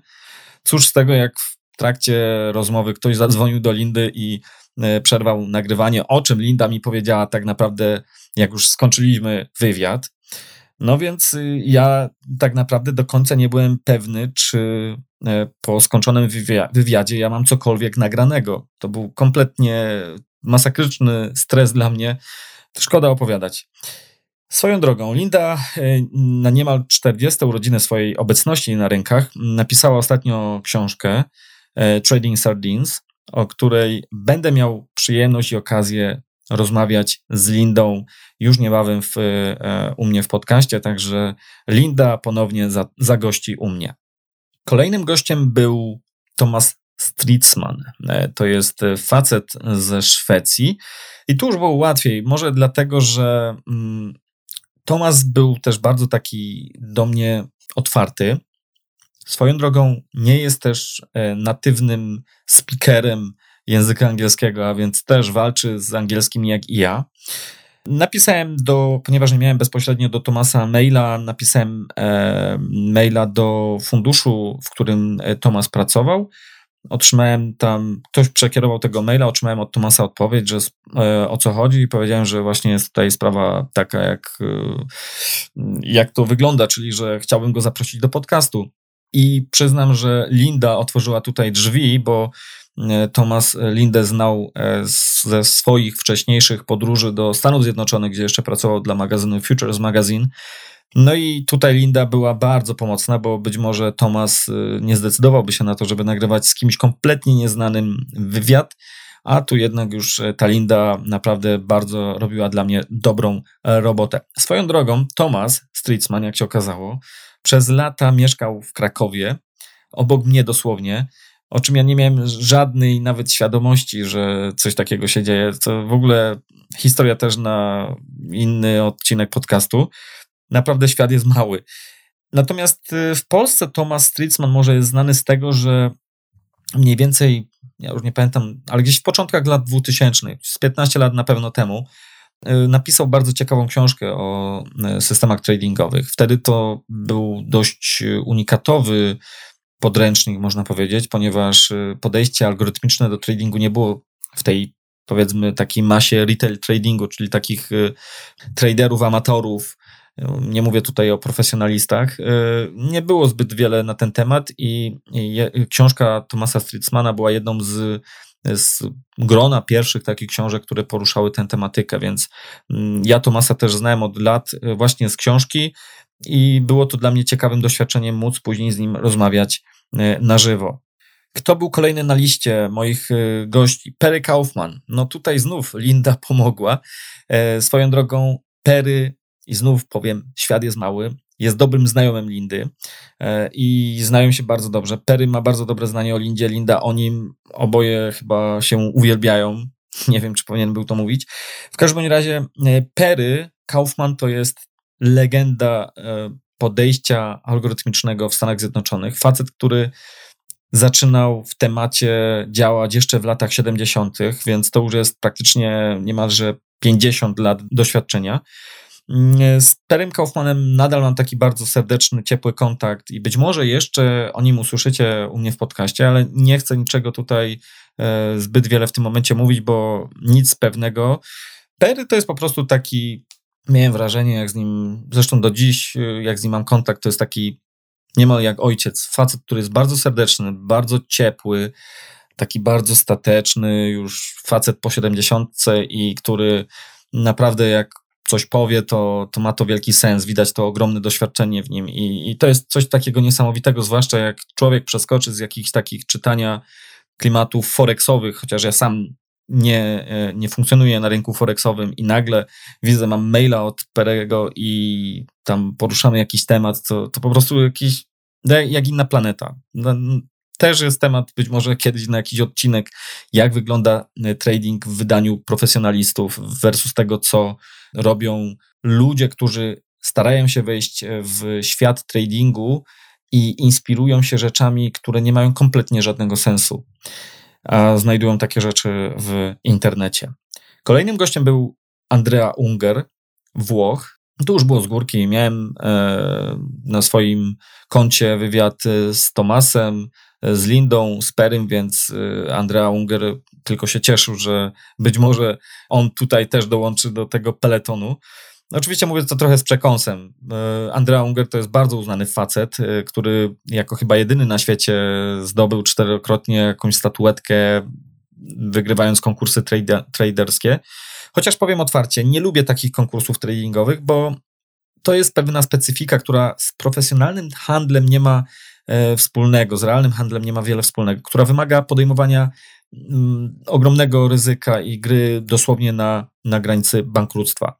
Cóż z tego, jak w trakcie rozmowy ktoś zadzwonił do Lindy i E, przerwał nagrywanie, o czym Linda mi powiedziała tak naprawdę, jak już skończyliśmy wywiad. No więc y, ja tak naprawdę do końca nie byłem pewny, czy po skończonym wywiadzie ja mam cokolwiek nagranego. To był kompletnie masakryczny stres dla mnie. Szkoda opowiadać. Swoją drogą, Linda e, na niemal 40 urodziny swojej obecności na rynkach napisała ostatnio książkę Trading Sardines o której będę miał przyjemność i okazję rozmawiać z Lindą już niebawem w, e, u mnie w podcaście, także Linda ponownie za, zagości u mnie. Kolejnym gościem był Thomas Stritzman. E, to jest facet ze Szwecji i tu już było łatwiej, może dlatego, że mm, Thomas był też bardzo taki do mnie otwarty. Swoją drogą nie jest też e, natywnym speakerem języka angielskiego, a więc też walczy z angielskim jak i ja. Napisałem do, ponieważ nie miałem bezpośrednio do Tomasa maila, napisałem e, maila do funduszu, w którym e, Tomas pracował. Otrzymałem tam, ktoś przekierował tego maila, otrzymałem od Tomasa odpowiedź, że e, o co chodzi i powiedziałem, że właśnie jest tutaj sprawa taka, jak, e, jak to wygląda, czyli że chciałbym go zaprosić do podcastu. I przyznam, że Linda otworzyła tutaj drzwi, bo Thomas Lindę znał e, ze swoich wcześniejszych podróży do Stanów Zjednoczonych, gdzie jeszcze pracował dla magazynu Futures Magazine. No i tutaj Linda była bardzo pomocna, bo być może Thomas e, nie zdecydowałby się na to, żeby nagrywać z kimś kompletnie nieznanym wywiad, a tu jednak już ta Linda naprawdę bardzo robiła dla mnie dobrą robotę. Swoją drogą, Thomas Stritzman, jak się okazało, przez lata mieszkał w Krakowie, obok mnie dosłownie, o czym ja nie miałem żadnej nawet świadomości, że coś takiego się dzieje. To w ogóle historia też na inny odcinek podcastu. Naprawdę świat jest mały. Natomiast y, w Polsce Thomas Stritzman może jest znany z tego, że mniej więcej, ja już nie pamiętam, ale gdzieś w początkach lat 2000, z 15 lat na pewno temu, y, napisał bardzo ciekawą książkę o y, systemach tradingowych. Wtedy to był dość unikatowy podręcznik, można powiedzieć, ponieważ podejście algorytmiczne do tradingu nie było w tej powiedzmy takiej masie retail tradingu, czyli takich traderów, amatorów, nie mówię tutaj o profesjonalistach, y, nie było zbyt wiele na ten temat i książka Tomasa Stritzmana była jedną z, z grona pierwszych takich książek, które poruszały tę tematykę, więc mm, ja Tomasa też znałem od lat y, właśnie z książki i było to dla mnie ciekawym doświadczeniem móc później z nim rozmawiać y, na żywo. Kto był kolejny na liście moich gości? Perry Kaufman. No tutaj znów Linda pomogła. E, swoją drogą Perry i znów powiem, świat jest mały, jest dobrym znajomym Lindy e, i znają się bardzo dobrze. Perry ma bardzo dobre zdanie o Lindzie, Linda o nim, oboje chyba się uwielbiają. Nie wiem, czy powinien był to mówić. W każdym razie e, Perry Kaufman to jest legenda e, podejścia algorytmicznego w Stanach Zjednoczonych. Facet, który zaczynał w temacie działać jeszcze w latach 70., więc to już jest praktycznie niemalże 50 lat doświadczenia. Mm, z Terem Kaufmanem nadal mam taki bardzo serdeczny, ciepły kontakt i być może jeszcze o nim usłyszycie u mnie w podcaście, ale nie chcę niczego tutaj e, zbyt wiele w tym momencie mówić, bo nic pewnego. Perry to jest po prostu taki, miałem wrażenie, jak z nim, zresztą do dziś, e, jak z nim mam kontakt, to jest taki niemal jak ojciec, facet, który jest bardzo serdeczny, bardzo ciepły, taki bardzo stateczny, już facet po 70 i który naprawdę jak coś powie, to, to ma to wielki sens, widać to ogromne doświadczenie w nim i, i to jest coś takiego niesamowitego, zwłaszcza jak człowiek przeskoczy z jakichś takich czytania klimatów forexowych, chociaż ja sam nie, e, nie funkcjonuję na rynku forexowym i nagle widzę, mam maila od Perego i tam poruszamy jakiś temat, to, to po prostu jakiś, jak inna planeta. No, też jest temat być może kiedyś na jakiś odcinek, jak wygląda e, trading w wydaniu profesjonalistów versus tego, co robią ludzie, którzy starają się wejść e, w świat tradingu i inspirują się rzeczami, które nie mają kompletnie żadnego sensu, a znajdują takie rzeczy w internecie. Kolejnym gościem był Andrea Unger, Włoch. Tu już było z górki. Miałem e, na swoim koncie wywiad z Tomasem, z Lindą, z Perym, więc y, Andrea Unger tylko się cieszył, że być może on tutaj też dołączy do tego peletonu. Oczywiście mówię to trochę z przekąsem. Y, Andrea Unger to jest bardzo uznany facet, y, który jako chyba jedyny na świecie zdobył czterokrotnie jakąś statuetkę, wygrywając konkursy trade traderskie. Chociaż powiem otwarcie, nie lubię takich konkursów tradingowych, bo to jest pewna specyfika, która z profesjonalnym handlem nie ma E, wspólnego, z realnym handlem nie ma wiele wspólnego, która wymaga podejmowania mm, ogromnego ryzyka i gry dosłownie na, na granicy bankructwa.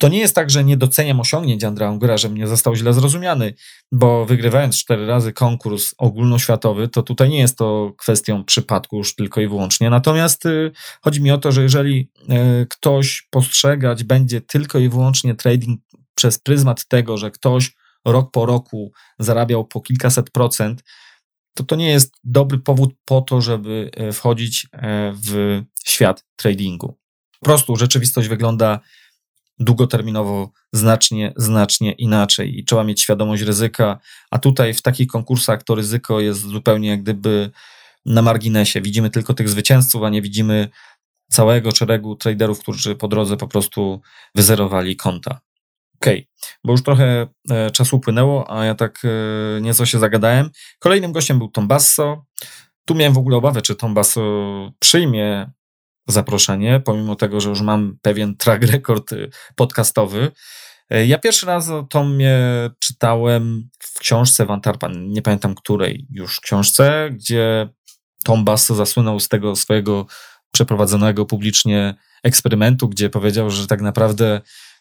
To nie jest tak, że nie doceniam osiągnięć Andrea Ungera, że mnie został źle zrozumiany, bo wygrywając cztery razy konkurs ogólnoświatowy, to tutaj nie jest to kwestią przypadku już tylko i wyłącznie. Natomiast y, chodzi mi o to, że jeżeli y, ktoś postrzegać będzie tylko i wyłącznie trading przez pryzmat tego, że ktoś rok po roku zarabiał po kilkaset procent, to to nie jest dobry powód po to, żeby e, wchodzić e, w świat tradingu. Po prostu rzeczywistość wygląda długoterminowo znacznie, znacznie inaczej i trzeba mieć świadomość ryzyka, a tutaj w takich konkursach to ryzyko jest zupełnie jak gdyby na marginesie. Widzimy tylko tych zwycięzców, a nie widzimy całego szeregu traderów, którzy po drodze po prostu wyzerowali konta. Okej, okay, bo już trochę e, czasu upłynęło, a ja tak e, nieco się zagadałem. Kolejnym gościem był Tom Basso. Tu miałem w ogóle obawę, czy Tom Basso przyjmie zaproszenie, pomimo tego, że już mam pewien track record e, podcastowy. Ja pierwszy raz o Tomie czytałem w książce Van Tarpan, nie pamiętam której już książce, gdzie Tom Basso zasłynął z tego swojego przeprowadzonego publicznie eksperymentu, gdzie powiedział, że tak naprawdę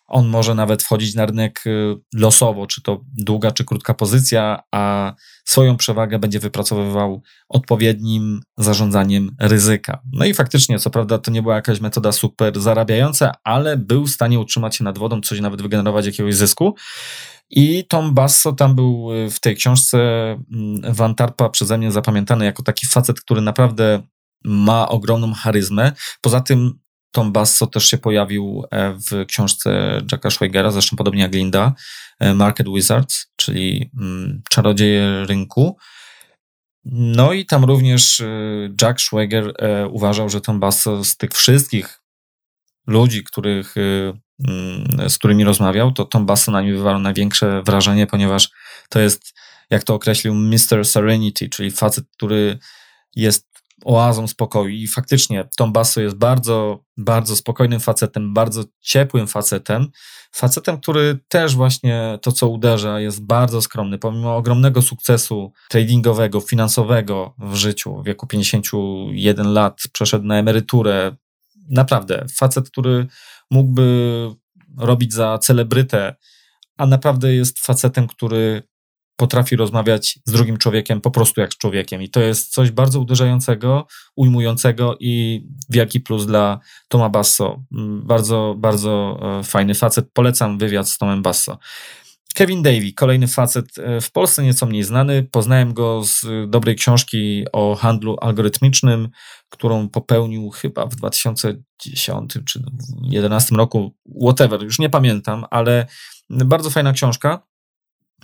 on może nawet wchodzić na rynek y, losowo, czy to długa, czy krótka pozycja, a swoją przewagę będzie wypracowywał odpowiednim zarządzaniem ryzyka. No i faktycznie, co prawda, to nie była jakaś metoda super zarabiająca, ale był w stanie utrzymać się nad wodą, coś nawet wygenerować jakiegoś zysku. I Tom Basso tam był y, w tej książce mm, Van Tarpa przeze mnie zapamiętany jako taki facet, który naprawdę ma ogromną charyzmę. Poza tym Tom Basso też się pojawił e, w książce Jacka Schweigera, zresztą podobnie jak Linda, e, Market Wizards, czyli mm, Czarodzieje Rynku. No i tam również y, Jack Schweiger e, uważał, że Tom Basso z tych wszystkich ludzi, których, mm, z którymi rozmawiał, to Tom Basso na nim wywarł największe wrażenie, ponieważ to jest, jak to określił, Mr. Serenity, czyli facet, który jest oazą spokoju. I faktycznie Tom Basso jest bardzo, bardzo spokojnym facetem, bardzo ciepłym facetem. Facetem, który też właśnie to, co uderza, jest bardzo skromny. Pomimo ogromnego sukcesu tradingowego, finansowego w życiu, w wieku 51 lat, przeszedł na emeryturę. Naprawdę, facet, który mógłby robić za celebrytę, a naprawdę jest facetem, który potrafi rozmawiać z drugim człowiekiem po prostu jak z człowiekiem. I to jest coś bardzo uderzającego, ujmującego i wielki plus dla Toma Basso. Mm, bardzo, bardzo e, fajny facet. Polecam wywiad z Tomem Basso. Kevin Davey, kolejny facet e, w Polsce nieco mniej znany. Poznałem go z dobrej książki o handlu algorytmicznym, którą popełnił chyba w 2010 czy 2011 roku, whatever, już nie pamiętam, ale bardzo fajna książka.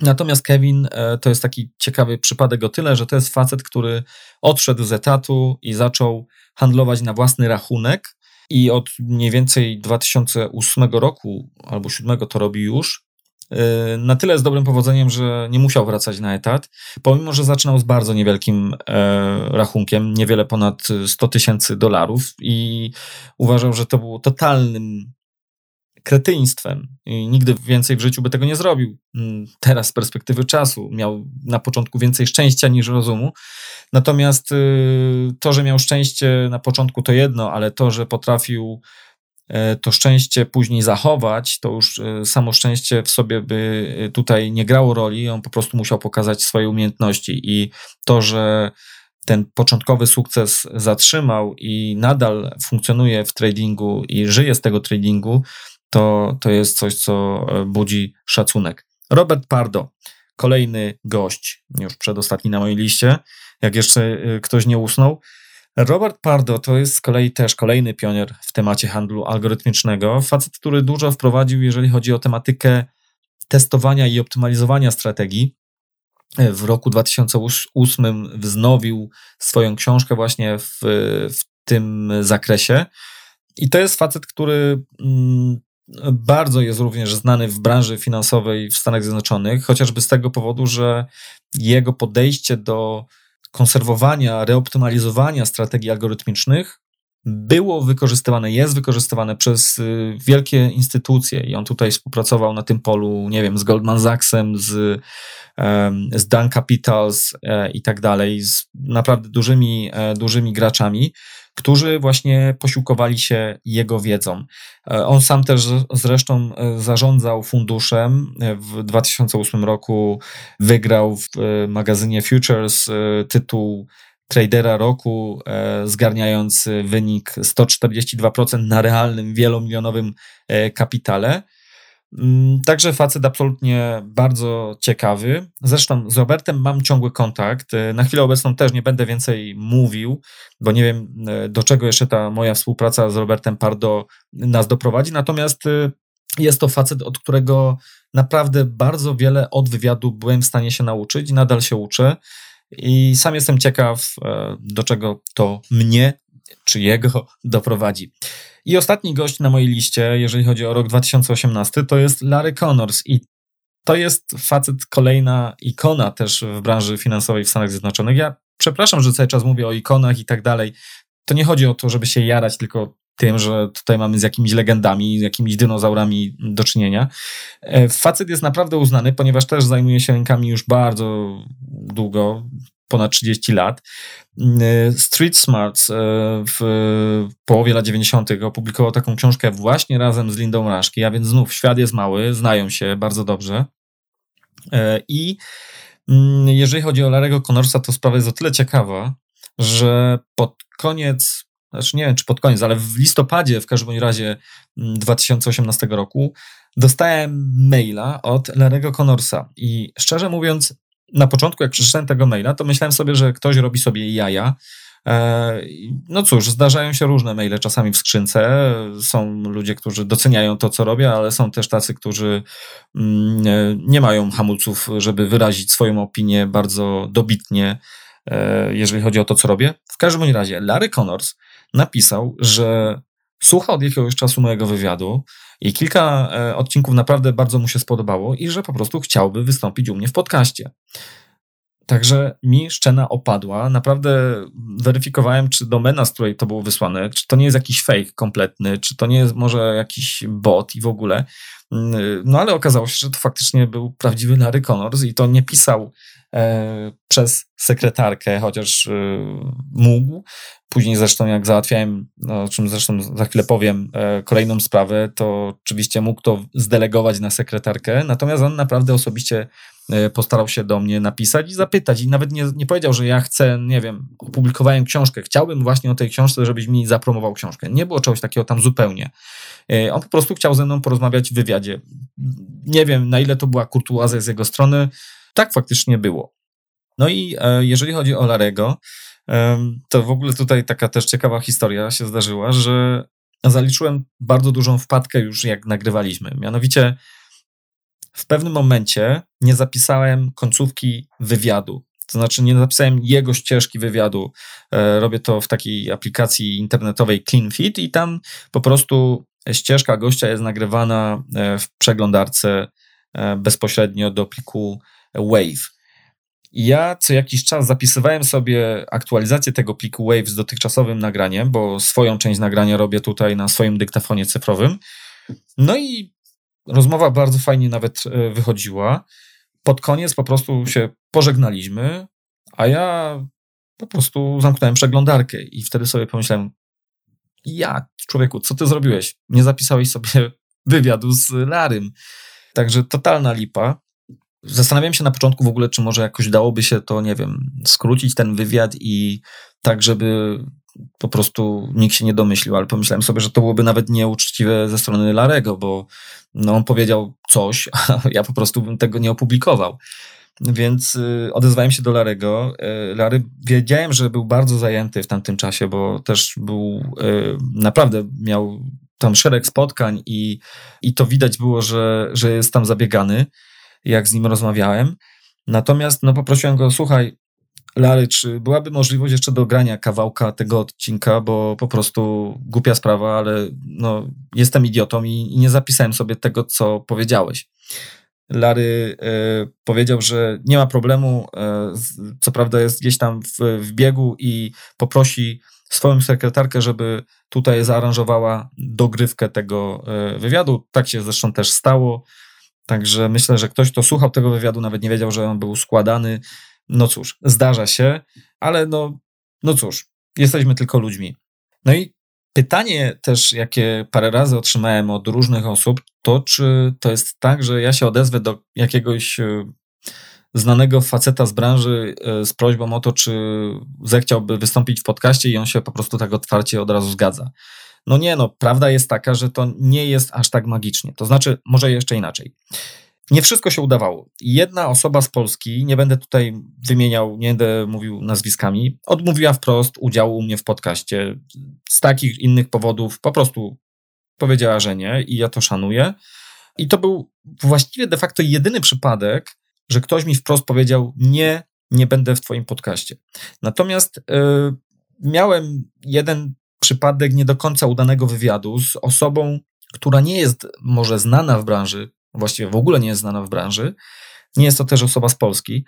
Natomiast Kevin e, to jest taki ciekawy przypadek o tyle, że to jest facet, który odszedł z etatu i zaczął handlować na własny rachunek i od mniej więcej 2008 roku albo 2007 to robi już. E, na tyle z dobrym powodzeniem, że nie musiał wracać na etat, pomimo że zaczynał z bardzo niewielkim e, rachunkiem, niewiele ponad 100 tysięcy dolarów, i uważał, że to był totalnym kretyństwem i nigdy więcej w życiu by tego nie zrobił. Mm, teraz z perspektywy czasu miał na początku więcej szczęścia niż rozumu. Natomiast y, to, że miał szczęście na początku to jedno, ale to, że potrafił e, to szczęście później zachować, to już e, samo szczęście w sobie by e, tutaj nie grało roli, on po prostu musiał pokazać swoje umiejętności i to, że ten początkowy sukces zatrzymał i nadal funkcjonuje w tradingu i żyje z tego tradingu, to, to jest coś, co e, budzi szacunek. Robert Pardo, kolejny gość, już przedostatni na mojej liście, jak jeszcze e, ktoś nie usnął. Robert Pardo to jest z kolei też kolejny pionier w temacie handlu algorytmicznego. Facet, który dużo wprowadził, jeżeli chodzi o tematykę testowania i optymalizowania strategii. E, w roku 2008 wznowił swoją książkę właśnie w, w tym zakresie. I to jest facet, który mm, bardzo jest również znany w branży finansowej w Stanach Zjednoczonych, chociażby z tego powodu, że jego podejście do konserwowania, reoptymalizowania strategii algorytmicznych było wykorzystywane, jest wykorzystywane przez y, wielkie instytucje i on tutaj współpracował na tym polu, nie wiem, z Goldman Sachsem, z, z Dan Capitals e, i tak dalej, z naprawdę dużymi, e, dużymi graczami którzy właśnie posiłkowali się jego wiedzą. E, on sam też zresztą zarządzał funduszem. W 2008 roku wygrał w magazynie Futures tytuł tradera roku, zgarniając wynik 142% na realnym, wielomilionowym kapitale. Mm, także facet absolutnie bardzo ciekawy. Zresztą z Robertem mam ciągły kontakt. E, na chwilę obecną też nie będę więcej mówił, bo nie wiem, e, do czego jeszcze ta moja współpraca z Robertem Pardo nas doprowadzi. Natomiast e, jest to facet, od którego naprawdę bardzo wiele od wywiadu byłem w stanie się nauczyć, nadal się uczę. I sam jestem ciekaw, do czego to mnie czy jego doprowadzi. I ostatni gość na mojej liście, jeżeli chodzi o rok 2018, to jest Larry Connors. I to jest facet, kolejna ikona też w branży finansowej w Stanach Zjednoczonych. Ja przepraszam, że cały czas mówię o ikonach i tak dalej. To nie chodzi o to, żeby się jarać tylko tym, że tutaj mamy z jakimiś legendami, z jakimiś dinozaurami do czynienia. E, facet jest naprawdę uznany, ponieważ też zajmuje się rękami już bardzo długo, ponad 30 lat. Y, Street Smarts y, w połowie lat 90. opublikował taką książkę właśnie razem z Lindą Raszki, a więc znów świat jest mały, znają się bardzo dobrze. I mm, jeżeli chodzi o Larego Connorsa, to sprawa jest o tyle ciekawa, że pod koniec znaczy nie wiem czy pod koniec, ale w listopadzie w każdym razie 2018 mm, roku dostałem maila od Larego Connorsa i szczerze mówiąc na początku jak przeczytałem tego maila, to myślałem sobie, że ktoś robi sobie jaja, E, no cóż, zdarzają się różne maile czasami w skrzynce. Są ludzie, którzy doceniają to, co robię, ale są też tacy, którzy mm, nie mają hamulców, żeby wyrazić swoją opinię bardzo dobitnie, e, jeżeli chodzi o to, co robię. W każdym razie, Larry Connors napisał, że słucha od jakiegoś czasu mojego wywiadu i kilka e, odcinków naprawdę bardzo mu się spodobało i że po prostu chciałby wystąpić u mnie w podcaście. Także mi szczena opadła. Naprawdę weryfikowałem, czy domena, z której to było wysłane, czy to nie jest jakiś fake kompletny, czy to nie jest może jakiś bot i w ogóle. No ale okazało się, że to faktycznie był prawdziwy Larry Connors i to nie pisał przez sekretarkę, chociaż e, mógł. Później zresztą jak załatwiałem, no, o czym zresztą za chwilę powiem, e, kolejną sprawę, to oczywiście mógł to zdelegować na sekretarkę, natomiast on naprawdę osobiście E, postarał się do mnie napisać i zapytać. I nawet nie, nie powiedział, że ja chcę, nie wiem, opublikowałem książkę, chciałbym właśnie o tej książce, żebyś mi zapromował książkę. Nie było czegoś takiego tam zupełnie. E, on po prostu chciał ze mną porozmawiać w wywiadzie. Nie wiem, na ile to była kurtuazja z jego strony. Tak faktycznie było. No i e, jeżeli chodzi o Larego, to w ogóle tutaj taka też ciekawa historia się zdarzyła, że zaliczyłem bardzo dużą wpadkę już jak nagrywaliśmy. Mianowicie w pewnym momencie nie zapisałem końcówki wywiadu. To znaczy nie zapisałem jego ścieżki wywiadu. E, robię to w takiej aplikacji internetowej CleanFit i tam po prostu ścieżka gościa jest nagrywana e, w przeglądarce bezpośrednio do pliku Wave. Ja co jakiś czas zapisywałem sobie aktualizację tego pliku Wave z dotychczasowym nagraniem, bo swoją część nagrania robię tutaj na swoim dyktafonie cyfrowym. No i Rozmowa bardzo fajnie nawet e, wychodziła. Pod koniec po prostu się pożegnaliśmy, a ja po prostu zamknąłem przeglądarkę i wtedy sobie pomyślałem, ja, człowieku, co ty zrobiłeś? Nie zapisałeś sobie wywiadu z Larym. Także totalna lipa. Zastanawiałem się na początku w ogóle, czy może jakoś dałoby się to, nie wiem, skrócić ten wywiad i tak, żeby po prostu nikt się nie domyślił, ale pomyślałem sobie, że to byłoby nawet nieuczciwe ze strony Larego, bo no, on powiedział coś, a ja po prostu bym tego nie opublikował. Więc y, odezwałem się do Larego. Y, Lary wiedziałem, że był bardzo zajęty w tamtym czasie, bo też był y, naprawdę miał tam szereg spotkań i, i to widać było, że, że jest tam zabiegany, jak z nim rozmawiałem. Natomiast no, poprosiłem go, słuchaj, Lary, czy byłaby możliwość jeszcze dogrania kawałka tego odcinka, bo po prostu głupia sprawa, ale no, jestem idiotą i, i nie zapisałem sobie tego, co powiedziałeś. Lary y, powiedział, że nie ma problemu, y, co prawda jest gdzieś tam w, w biegu i poprosi swoją sekretarkę, żeby tutaj zaaranżowała dogrywkę tego y, wywiadu. Tak się zresztą też stało. Także myślę, że ktoś, kto słuchał tego wywiadu, nawet nie wiedział, że on był składany. No cóż, zdarza się, ale no, no cóż, jesteśmy tylko ludźmi. No i pytanie też, jakie parę razy otrzymałem od różnych osób, to czy to jest tak, że ja się odezwę do jakiegoś e, znanego faceta z branży e, z prośbą o to, czy zechciałby wystąpić w podcaście i on się po prostu tak otwarcie od razu zgadza. No nie, no, prawda jest taka, że to nie jest aż tak magicznie. To znaczy, może jeszcze inaczej. Nie wszystko się udawało. Jedna osoba z Polski, nie będę tutaj wymieniał, nie będę mówił nazwiskami, odmówiła wprost udziału u mnie w podcaście. Z takich innych powodów po prostu powiedziała, że nie i ja to szanuję. I to był właściwie de facto jedyny przypadek, że ktoś mi wprost powiedział: Nie, nie będę w Twoim podcaście. Natomiast yy, miałem jeden przypadek nie do końca udanego wywiadu z osobą, która nie jest może znana w branży, właściwie w ogóle nie jest znana w branży. Nie jest to też osoba z Polski,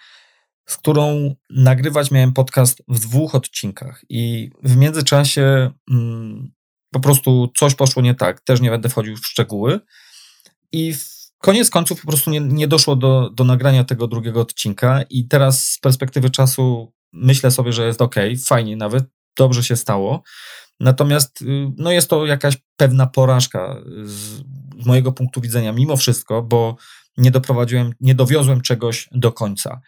z którą nagrywać miałem podcast w dwóch odcinkach i w międzyczasie mm, po prostu coś poszło nie tak. Też nie będę wchodził w szczegóły. I w koniec końców po prostu nie, nie doszło do, do nagrania tego drugiego odcinka i teraz z perspektywy czasu myślę sobie, że jest ok, fajnie nawet, dobrze się stało. Natomiast y, no jest to jakaś pewna porażka z, mojego punktu widzenia, mimo wszystko, bo nie doprowadziłem, nie dowiozłem czegoś do końca.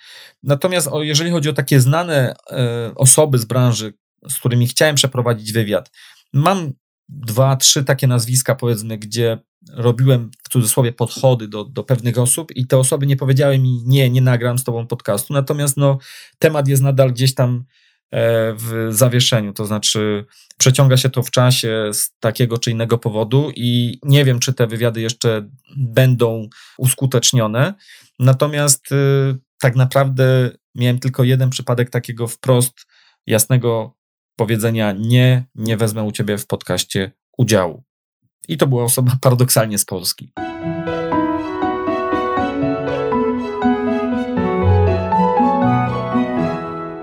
Natomiast o, jeżeli chodzi o takie znane e, osoby z branży, z którymi chciałem przeprowadzić wywiad. Mam dwa, trzy takie nazwiska, powiedzmy, gdzie robiłem w cudzysłowie podchody do, do pewnych osób i te osoby nie powiedziały mi, nie, nie nagram z tobą podcastu, natomiast no, temat jest nadal gdzieś tam w zawieszeniu, to znaczy przeciąga się to w czasie z takiego czy innego powodu i nie wiem, czy te wywiady jeszcze będą uskutecznione, natomiast y, tak naprawdę miałem tylko jeden przypadek takiego wprost jasnego powiedzenia nie, nie wezmę u ciebie w podcaście udziału. I to była osoba paradoksalnie z Polski.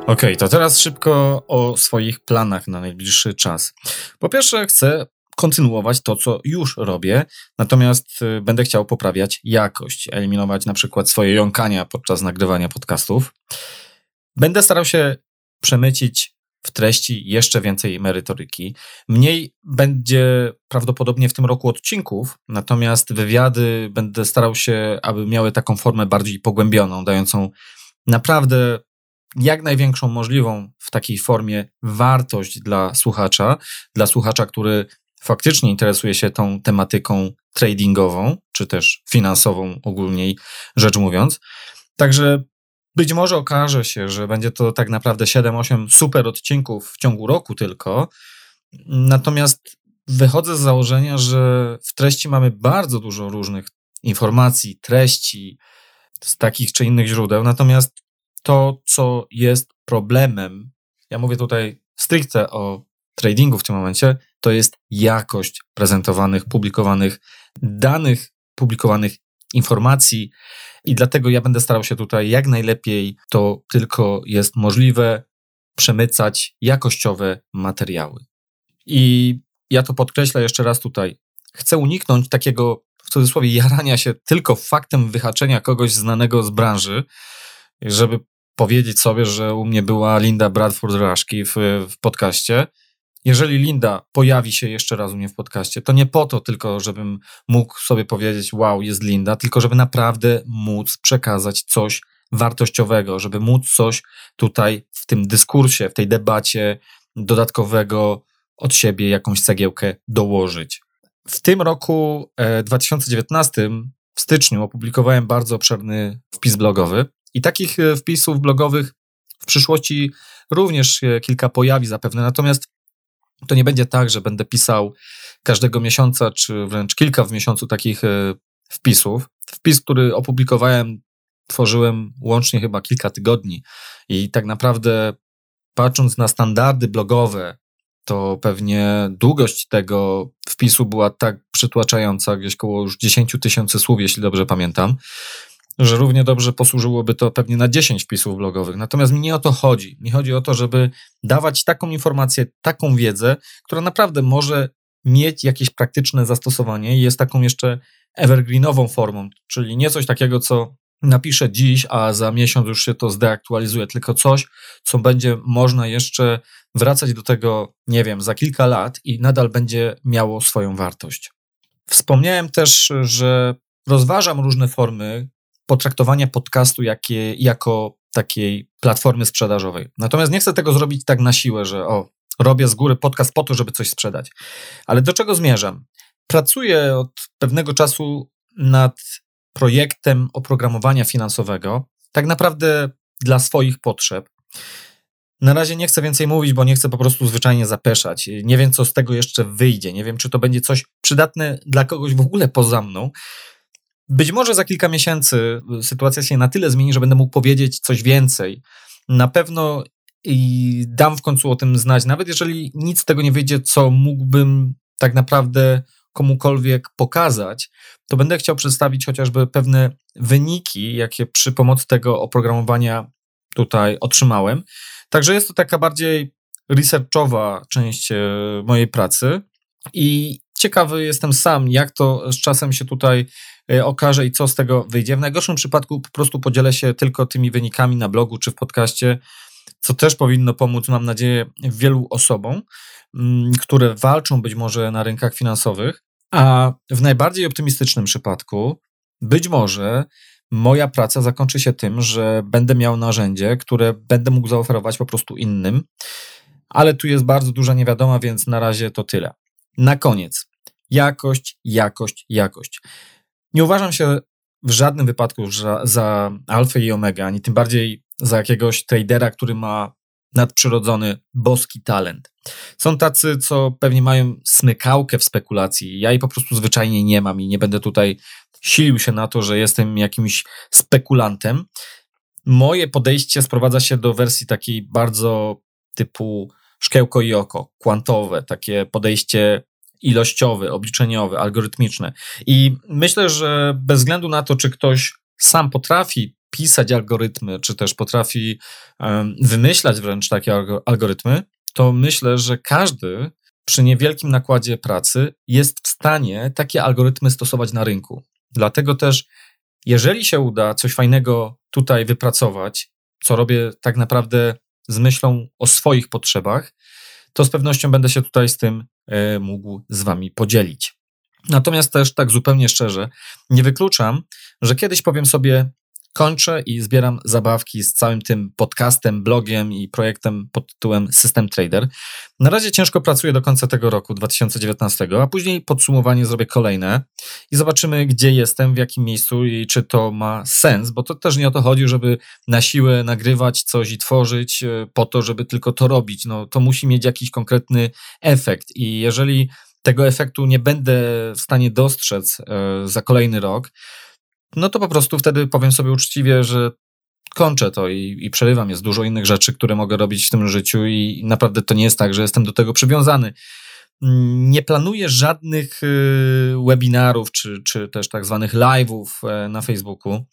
Ok, to teraz szybko o swoich planach na najbliższy czas. Po pierwsze, chcę kontynuować to, co już robię, natomiast y, będę chciał poprawiać jakość, eliminować na przykład swoje jąkania podczas nagrywania podcastów. Będę starał się przemycić w treści jeszcze więcej merytoryki. Mniej będzie prawdopodobnie w tym roku odcinków, natomiast wywiady będę starał się, aby miały taką formę bardziej pogłębioną, dającą naprawdę jak największą możliwą w takiej formie wartość dla słuchacza, dla słuchacza, który faktycznie interesuje się tą tematyką tradingową, czy też finansową ogólniej rzecz mówiąc. Także być może okaże się, że będzie to tak naprawdę 7-8 super odcinków w ciągu roku tylko. Natomiast wychodzę z założenia, że w treści mamy bardzo dużo różnych informacji, treści z takich czy innych źródeł. Natomiast to, co jest problemem, ja mówię tutaj stricte o tradingu w tym momencie, to jest jakość prezentowanych, publikowanych danych, publikowanych informacji, i dlatego ja będę starał się tutaj jak najlepiej to tylko jest możliwe przemycać jakościowe materiały. I ja to podkreślę jeszcze raz tutaj. Chcę uniknąć takiego w cudzysłowie jarania się tylko faktem wyhaczenia kogoś znanego z branży, żeby powiedzieć sobie, że u mnie była Linda Bradford-Raszki w, w podcaście, jeżeli Linda pojawi się jeszcze raz u mnie w podcaście, to nie po to tylko, żebym mógł sobie powiedzieć, wow, jest Linda, tylko żeby naprawdę móc przekazać coś wartościowego, żeby móc coś tutaj w tym dyskursie, w tej debacie dodatkowego od siebie, jakąś cegiełkę dołożyć. W tym roku 2019, e, w styczniu, opublikowałem bardzo obszerny wpis blogowy i takich e, wpisów blogowych w przyszłości również kilka pojawi zapewne. Natomiast to nie będzie tak, że będę pisał każdego miesiąca, czy wręcz kilka w miesiącu takich e, wpisów. Wpis, który opublikowałem, tworzyłem łącznie chyba kilka tygodni i tak naprawdę patrząc na standardy blogowe, to pewnie długość tego wpisu była tak przytłaczająca, gdzieś około już 10 tysięcy słów, jeśli dobrze pamiętam że równie dobrze posłużyłoby to pewnie na 10 wpisów blogowych. Natomiast mi nie o to chodzi. Mi chodzi o to, żeby dawać taką informację, taką wiedzę, która naprawdę może mieć jakieś praktyczne zastosowanie i jest taką jeszcze evergreenową formą, czyli nie coś takiego, co napiszę dziś, a za miesiąc już się to zdeaktualizuje, tylko coś, co będzie można jeszcze wracać do tego, nie wiem, za kilka lat i nadal będzie miało swoją wartość. Wspomniałem też, że rozważam różne formy potraktowania podcastu jakie, jako takiej platformy sprzedażowej. Natomiast nie chcę tego zrobić tak na siłę, że o, robię z góry podcast po to, żeby coś sprzedać. Ale do czego zmierzam? Pracuję od pewnego czasu nad projektem oprogramowania finansowego, tak naprawdę dla swoich potrzeb. Na razie nie chcę więcej mówić, bo nie chcę po prostu zwyczajnie zapeszać. Nie wiem, co z tego jeszcze wyjdzie. Nie wiem, czy to będzie coś przydatne dla kogoś w ogóle poza mną. Być może za kilka miesięcy sytuacja się na tyle zmieni, że będę mógł powiedzieć coś więcej. Na pewno i dam w końcu o tym znać, nawet jeżeli nic z tego nie wyjdzie, co mógłbym tak naprawdę komukolwiek pokazać, to będę chciał przedstawić chociażby pewne wyniki, jakie przy pomocy tego oprogramowania tutaj otrzymałem. Także jest to taka bardziej researchowa część e, mojej pracy i ciekawy jestem sam, jak to z czasem się tutaj okaże i co z tego wyjdzie. W najgorszym przypadku po prostu podzielę się tylko tymi wynikami na blogu czy w podcaście, co też powinno pomóc, mam nadzieję, wielu osobom, mm, które walczą być może na rynkach finansowych. A w najbardziej optymistycznym przypadku, być może moja praca zakończy się tym, że będę miał narzędzie, które będę mógł zaoferować po prostu innym. Ale tu jest bardzo duża niewiadoma, więc na razie to tyle. Na koniec. Jakość, jakość, jakość. Nie uważam się w żadnym wypadku za, za alfę i omega, ani tym bardziej za jakiegoś tradera, który ma nadprzyrodzony, boski talent. Są tacy, co pewnie mają smykałkę w spekulacji. Ja jej po prostu zwyczajnie nie mam i nie będę tutaj silił się na to, że jestem jakimś spekulantem. Moje podejście sprowadza się do wersji takiej bardzo typu szkiełko i oko, kwantowe, takie podejście ilościowe, obliczeniowe, algorytmiczne. I myślę, że bez względu na to, czy ktoś sam potrafi pisać algorytmy, czy też potrafi wymyślać wręcz takie algorytmy, to myślę, że każdy przy niewielkim nakładzie pracy jest w stanie takie algorytmy stosować na rynku. Dlatego też, jeżeli się uda coś fajnego tutaj wypracować, co robię tak naprawdę z myślą o swoich potrzebach, to z pewnością będę się tutaj z tym e, mógł z Wami podzielić. Natomiast też tak zupełnie szczerze, nie wykluczam, że kiedyś powiem sobie, kończę i zbieram zabawki z całym tym podcastem, blogiem i projektem pod tytułem System Trader. Na razie ciężko pracuję do końca tego roku 2019, a później podsumowanie zrobię kolejne i zobaczymy, gdzie jestem, w jakim miejscu i czy to ma sens, bo to też nie o to chodzi, żeby na siłę nagrywać coś i tworzyć e, po to, żeby tylko to robić. No, to musi mieć jakiś konkretny efekt i jeżeli tego efektu nie będę w stanie dostrzec e, za kolejny rok, no to po prostu wtedy powiem sobie uczciwie, że kończę to i, i przerywam. Jest dużo innych rzeczy, które mogę robić w tym życiu i naprawdę to nie jest tak, że jestem do tego przywiązany. Nie planuję żadnych y, webinarów czy, czy też tak zwanych live'ów e, na Facebooku.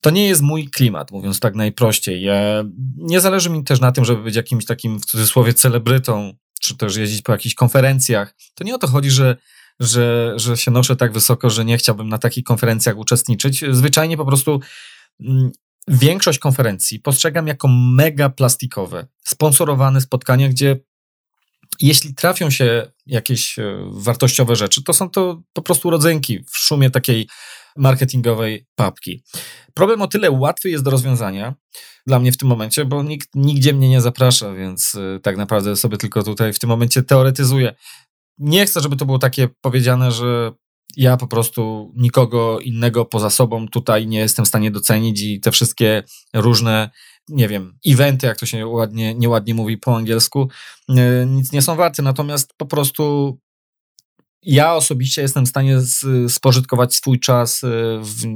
To nie jest mój klimat, mówiąc tak najprościej. Nie zależy mi też na tym, żeby być jakimś takim w cudzysłowie celebrytą, czy też jeździć po jakichś konferencjach. To nie o to chodzi, że że, że się noszę tak wysoko, że nie chciałbym na takich konferencjach uczestniczyć. Zwyczajnie po prostu mm, większość konferencji postrzegam jako mega plastikowe, sponsorowane spotkania, gdzie jeśli trafią się jakieś e, wartościowe rzeczy, to są to po prostu rodzynki w szumie takiej marketingowej papki. Problem o tyle łatwy jest do rozwiązania dla mnie w tym momencie, bo nikt nigdzie mnie nie zaprasza, więc e, tak naprawdę sobie tylko tutaj w tym momencie teoretyzuję nie chcę, żeby to było takie powiedziane, że ja po prostu nikogo innego poza sobą tutaj nie jestem w stanie docenić i te wszystkie różne, nie wiem, eventy, jak to się ładnie, nieładnie mówi po angielsku, e, nic nie są warte. Natomiast po prostu ja osobiście jestem w stanie spożytkować swój czas, e, w,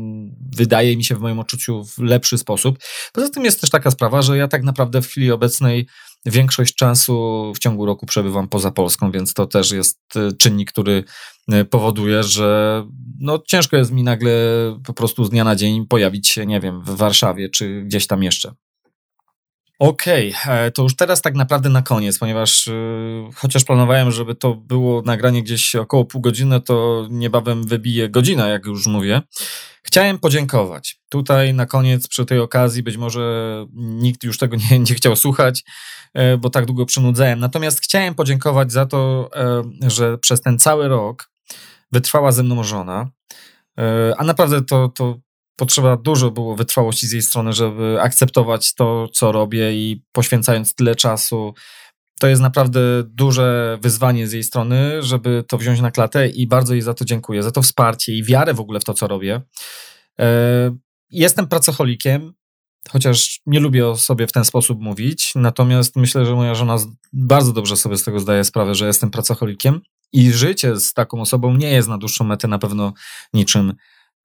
wydaje mi się w moim odczuciu, w lepszy sposób. Poza tym jest też taka sprawa, że ja tak naprawdę w chwili obecnej większość czasu w ciągu roku przebywam poza Polską, więc to też jest e, czynnik, który e, powoduje, że no, ciężko jest mi nagle po prostu z dnia na dzień pojawić się, nie wiem, w Warszawie czy gdzieś tam jeszcze. Okej, okay, to już teraz tak naprawdę na koniec, ponieważ yy, chociaż planowałem, żeby to było nagranie gdzieś około pół godziny, to niebawem wybije godzina, jak już mówię. Chciałem podziękować. Tutaj na koniec, przy tej okazji, być może nikt już tego nie, nie chciał słuchać, yy, bo tak długo przynudzałem. Natomiast chciałem podziękować za to, że przez ten cały rok wytrwała ze mną żona. A naprawdę to, to potrzeba dużo było wytrwałości z jej strony, żeby akceptować to, co robię i poświęcając tyle czasu. To jest naprawdę duże wyzwanie z jej strony, żeby to wziąć na klatę i bardzo jej za to dziękuję, za to wsparcie i wiarę w ogóle w to, co robię. E, jestem pracocholikiem, chociaż nie lubię o sobie w ten sposób mówić, natomiast myślę, że moja żona bardzo dobrze sobie z tego zdaje sprawę, że jestem pracocholikiem i życie z taką osobą nie jest na dłuższą metę na pewno niczym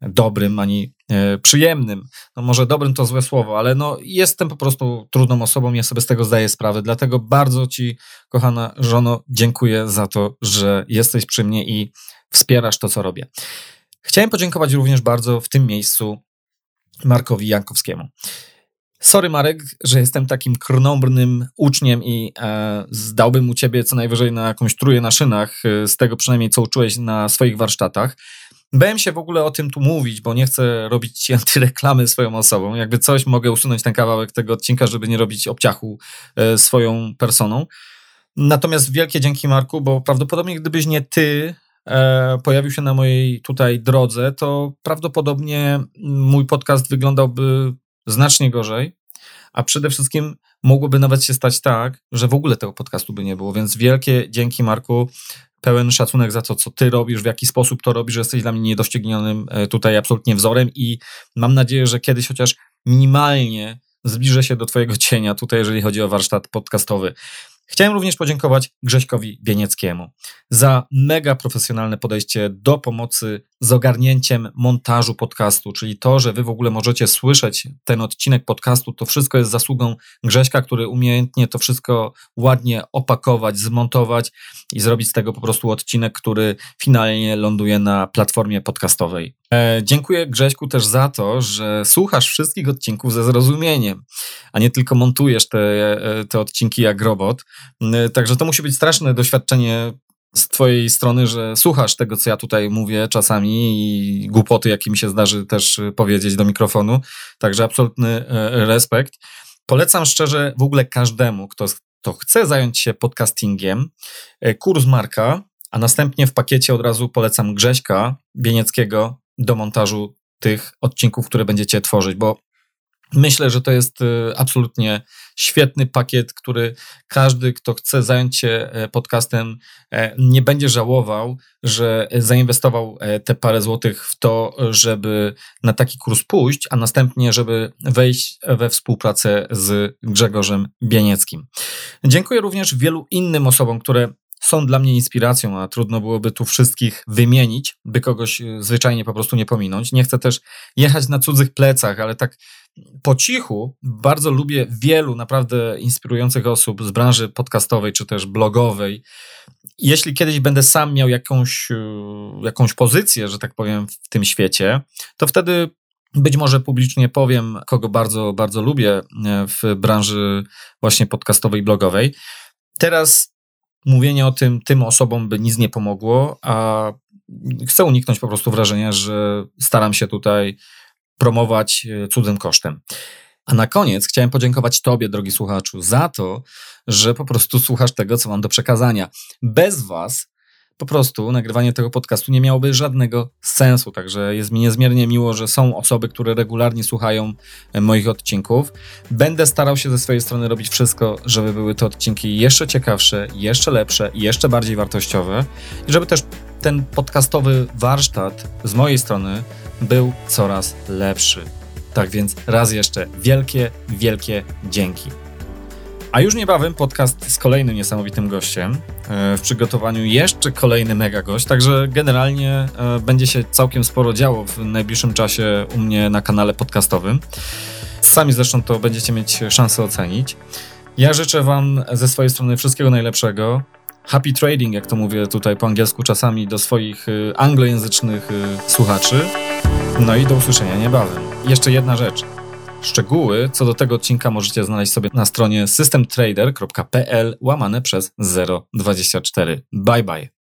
dobrym, ani e, przyjemnym. No może dobrym to złe słowo, ale no jestem po prostu trudną osobą, ja sobie z tego zdaję sprawę, dlatego bardzo Ci, kochana żono, dziękuję za to, że jesteś przy mnie i wspierasz to, co robię. Chciałem podziękować również bardzo w tym miejscu Markowi Jankowskiemu. Sorry Marek, że jestem takim krnąbrnym uczniem i e, zdałbym u ciebie co najwyżej na jakąś truję na szynach, e, z tego przynajmniej co uczyłeś na swoich warsztatach. Bałem się w ogóle o tym tu mówić, bo nie chcę robić ci antyreklamy swoją osobą. Jakby coś, mogę usunąć ten kawałek tego odcinka, żeby nie robić obciachu e, swoją personą. Natomiast wielkie dzięki Marku, bo prawdopodobnie gdybyś nie ty e, pojawił się na mojej tutaj drodze, to prawdopodobnie mój podcast wyglądałby znacznie gorzej, a przede wszystkim mogłoby nawet się stać tak, że w ogóle tego podcastu by nie było. Więc wielkie dzięki, Marku. Pełen szacunek za to, co ty robisz, w jaki sposób to robisz, że jesteś dla mnie niedoścignionym e, tutaj absolutnie wzorem i mam nadzieję, że kiedyś chociaż minimalnie zbliżę się do twojego cienia tutaj, jeżeli chodzi o warsztat podcastowy. Chciałem również podziękować Grześkowi Bienieckiemu za mega profesjonalne podejście do pomocy z ogarnięciem montażu podcastu, czyli to, że wy w ogóle możecie słyszeć ten odcinek podcastu, to wszystko jest zasługą Grześka, który umiejętnie to wszystko ładnie opakować, zmontować i zrobić z tego po prostu odcinek, który finalnie ląduje na platformie podcastowej. E, dziękuję Grześku też za to, że słuchasz wszystkich odcinków ze zrozumieniem, a nie tylko montujesz te, e, te odcinki jak robot. E, także to musi być straszne doświadczenie z twojej strony, że słuchasz tego, co ja tutaj mówię czasami i głupoty, jakie mi się zdarzy też powiedzieć do mikrofonu. Także absolutny respekt. Polecam szczerze w ogóle każdemu, kto, kto chce zająć się podcastingiem, kurs Marka, a następnie w pakiecie od razu polecam Grześka Bienieckiego, do montażu tych odcinków, które będziecie tworzyć, bo myślę, że to jest y, absolutnie świetny pakiet, który każdy, kto chce zająć się e, podcastem, e, nie będzie żałował, że zainwestował e, te parę złotych w to, żeby na taki kurs pójść, a następnie, żeby wejść we współpracę z Grzegorzem Bienieckim. Dziękuję również wielu innym osobom, które są dla mnie inspiracją, a trudno byłoby tu wszystkich wymienić, by kogoś zwyczajnie po prostu nie pominąć. Nie chcę też jechać na cudzych plecach, ale tak po cichu bardzo lubię wielu naprawdę inspirujących osób z branży podcastowej czy też blogowej. Jeśli kiedyś będę sam miał jakąś, y, jakąś pozycję, że tak powiem, w tym świecie, to wtedy być może publicznie powiem, kogo bardzo, bardzo lubię y, w branży właśnie podcastowej i blogowej. Teraz mówienie o tym tym osobom by nic nie pomogło, a chcę uniknąć po prostu wrażenia, że staram się tutaj promować e, cudzym kosztem. A na koniec chciałem podziękować Tobie, drogi słuchaczu, za to, że po prostu słuchasz tego, co mam do przekazania. Bez Was po prostu nagrywanie tego podcastu nie miałoby żadnego sensu. Także jest mi niezmiernie miło, że są osoby, które regularnie słuchają e, moich odcinków. Będę starał się ze swojej strony robić wszystko, żeby były te odcinki jeszcze ciekawsze, jeszcze lepsze jeszcze bardziej wartościowe. I żeby też ten podcastowy warsztat z mojej strony był coraz lepszy. Tak więc raz jeszcze wielkie, wielkie dzięki. A już niebawem podcast z kolejnym niesamowitym gościem. E, w przygotowaniu jeszcze kolejny mega gość, także generalnie e, będzie się całkiem sporo działo w najbliższym czasie u mnie na kanale podcastowym. Sami zresztą to będziecie mieć szansę ocenić. Ja życzę Wam ze swojej strony wszystkiego najlepszego. Happy trading, jak to mówię tutaj po angielsku czasami do swoich e, anglojęzycznych słuchaczy. No i do usłyszenia niebawem. Jeszcze jedna rzecz. Szczegóły co do tego odcinka możecie znaleźć sobie na stronie systemtrader.pl łamane przez 024. Bye bye.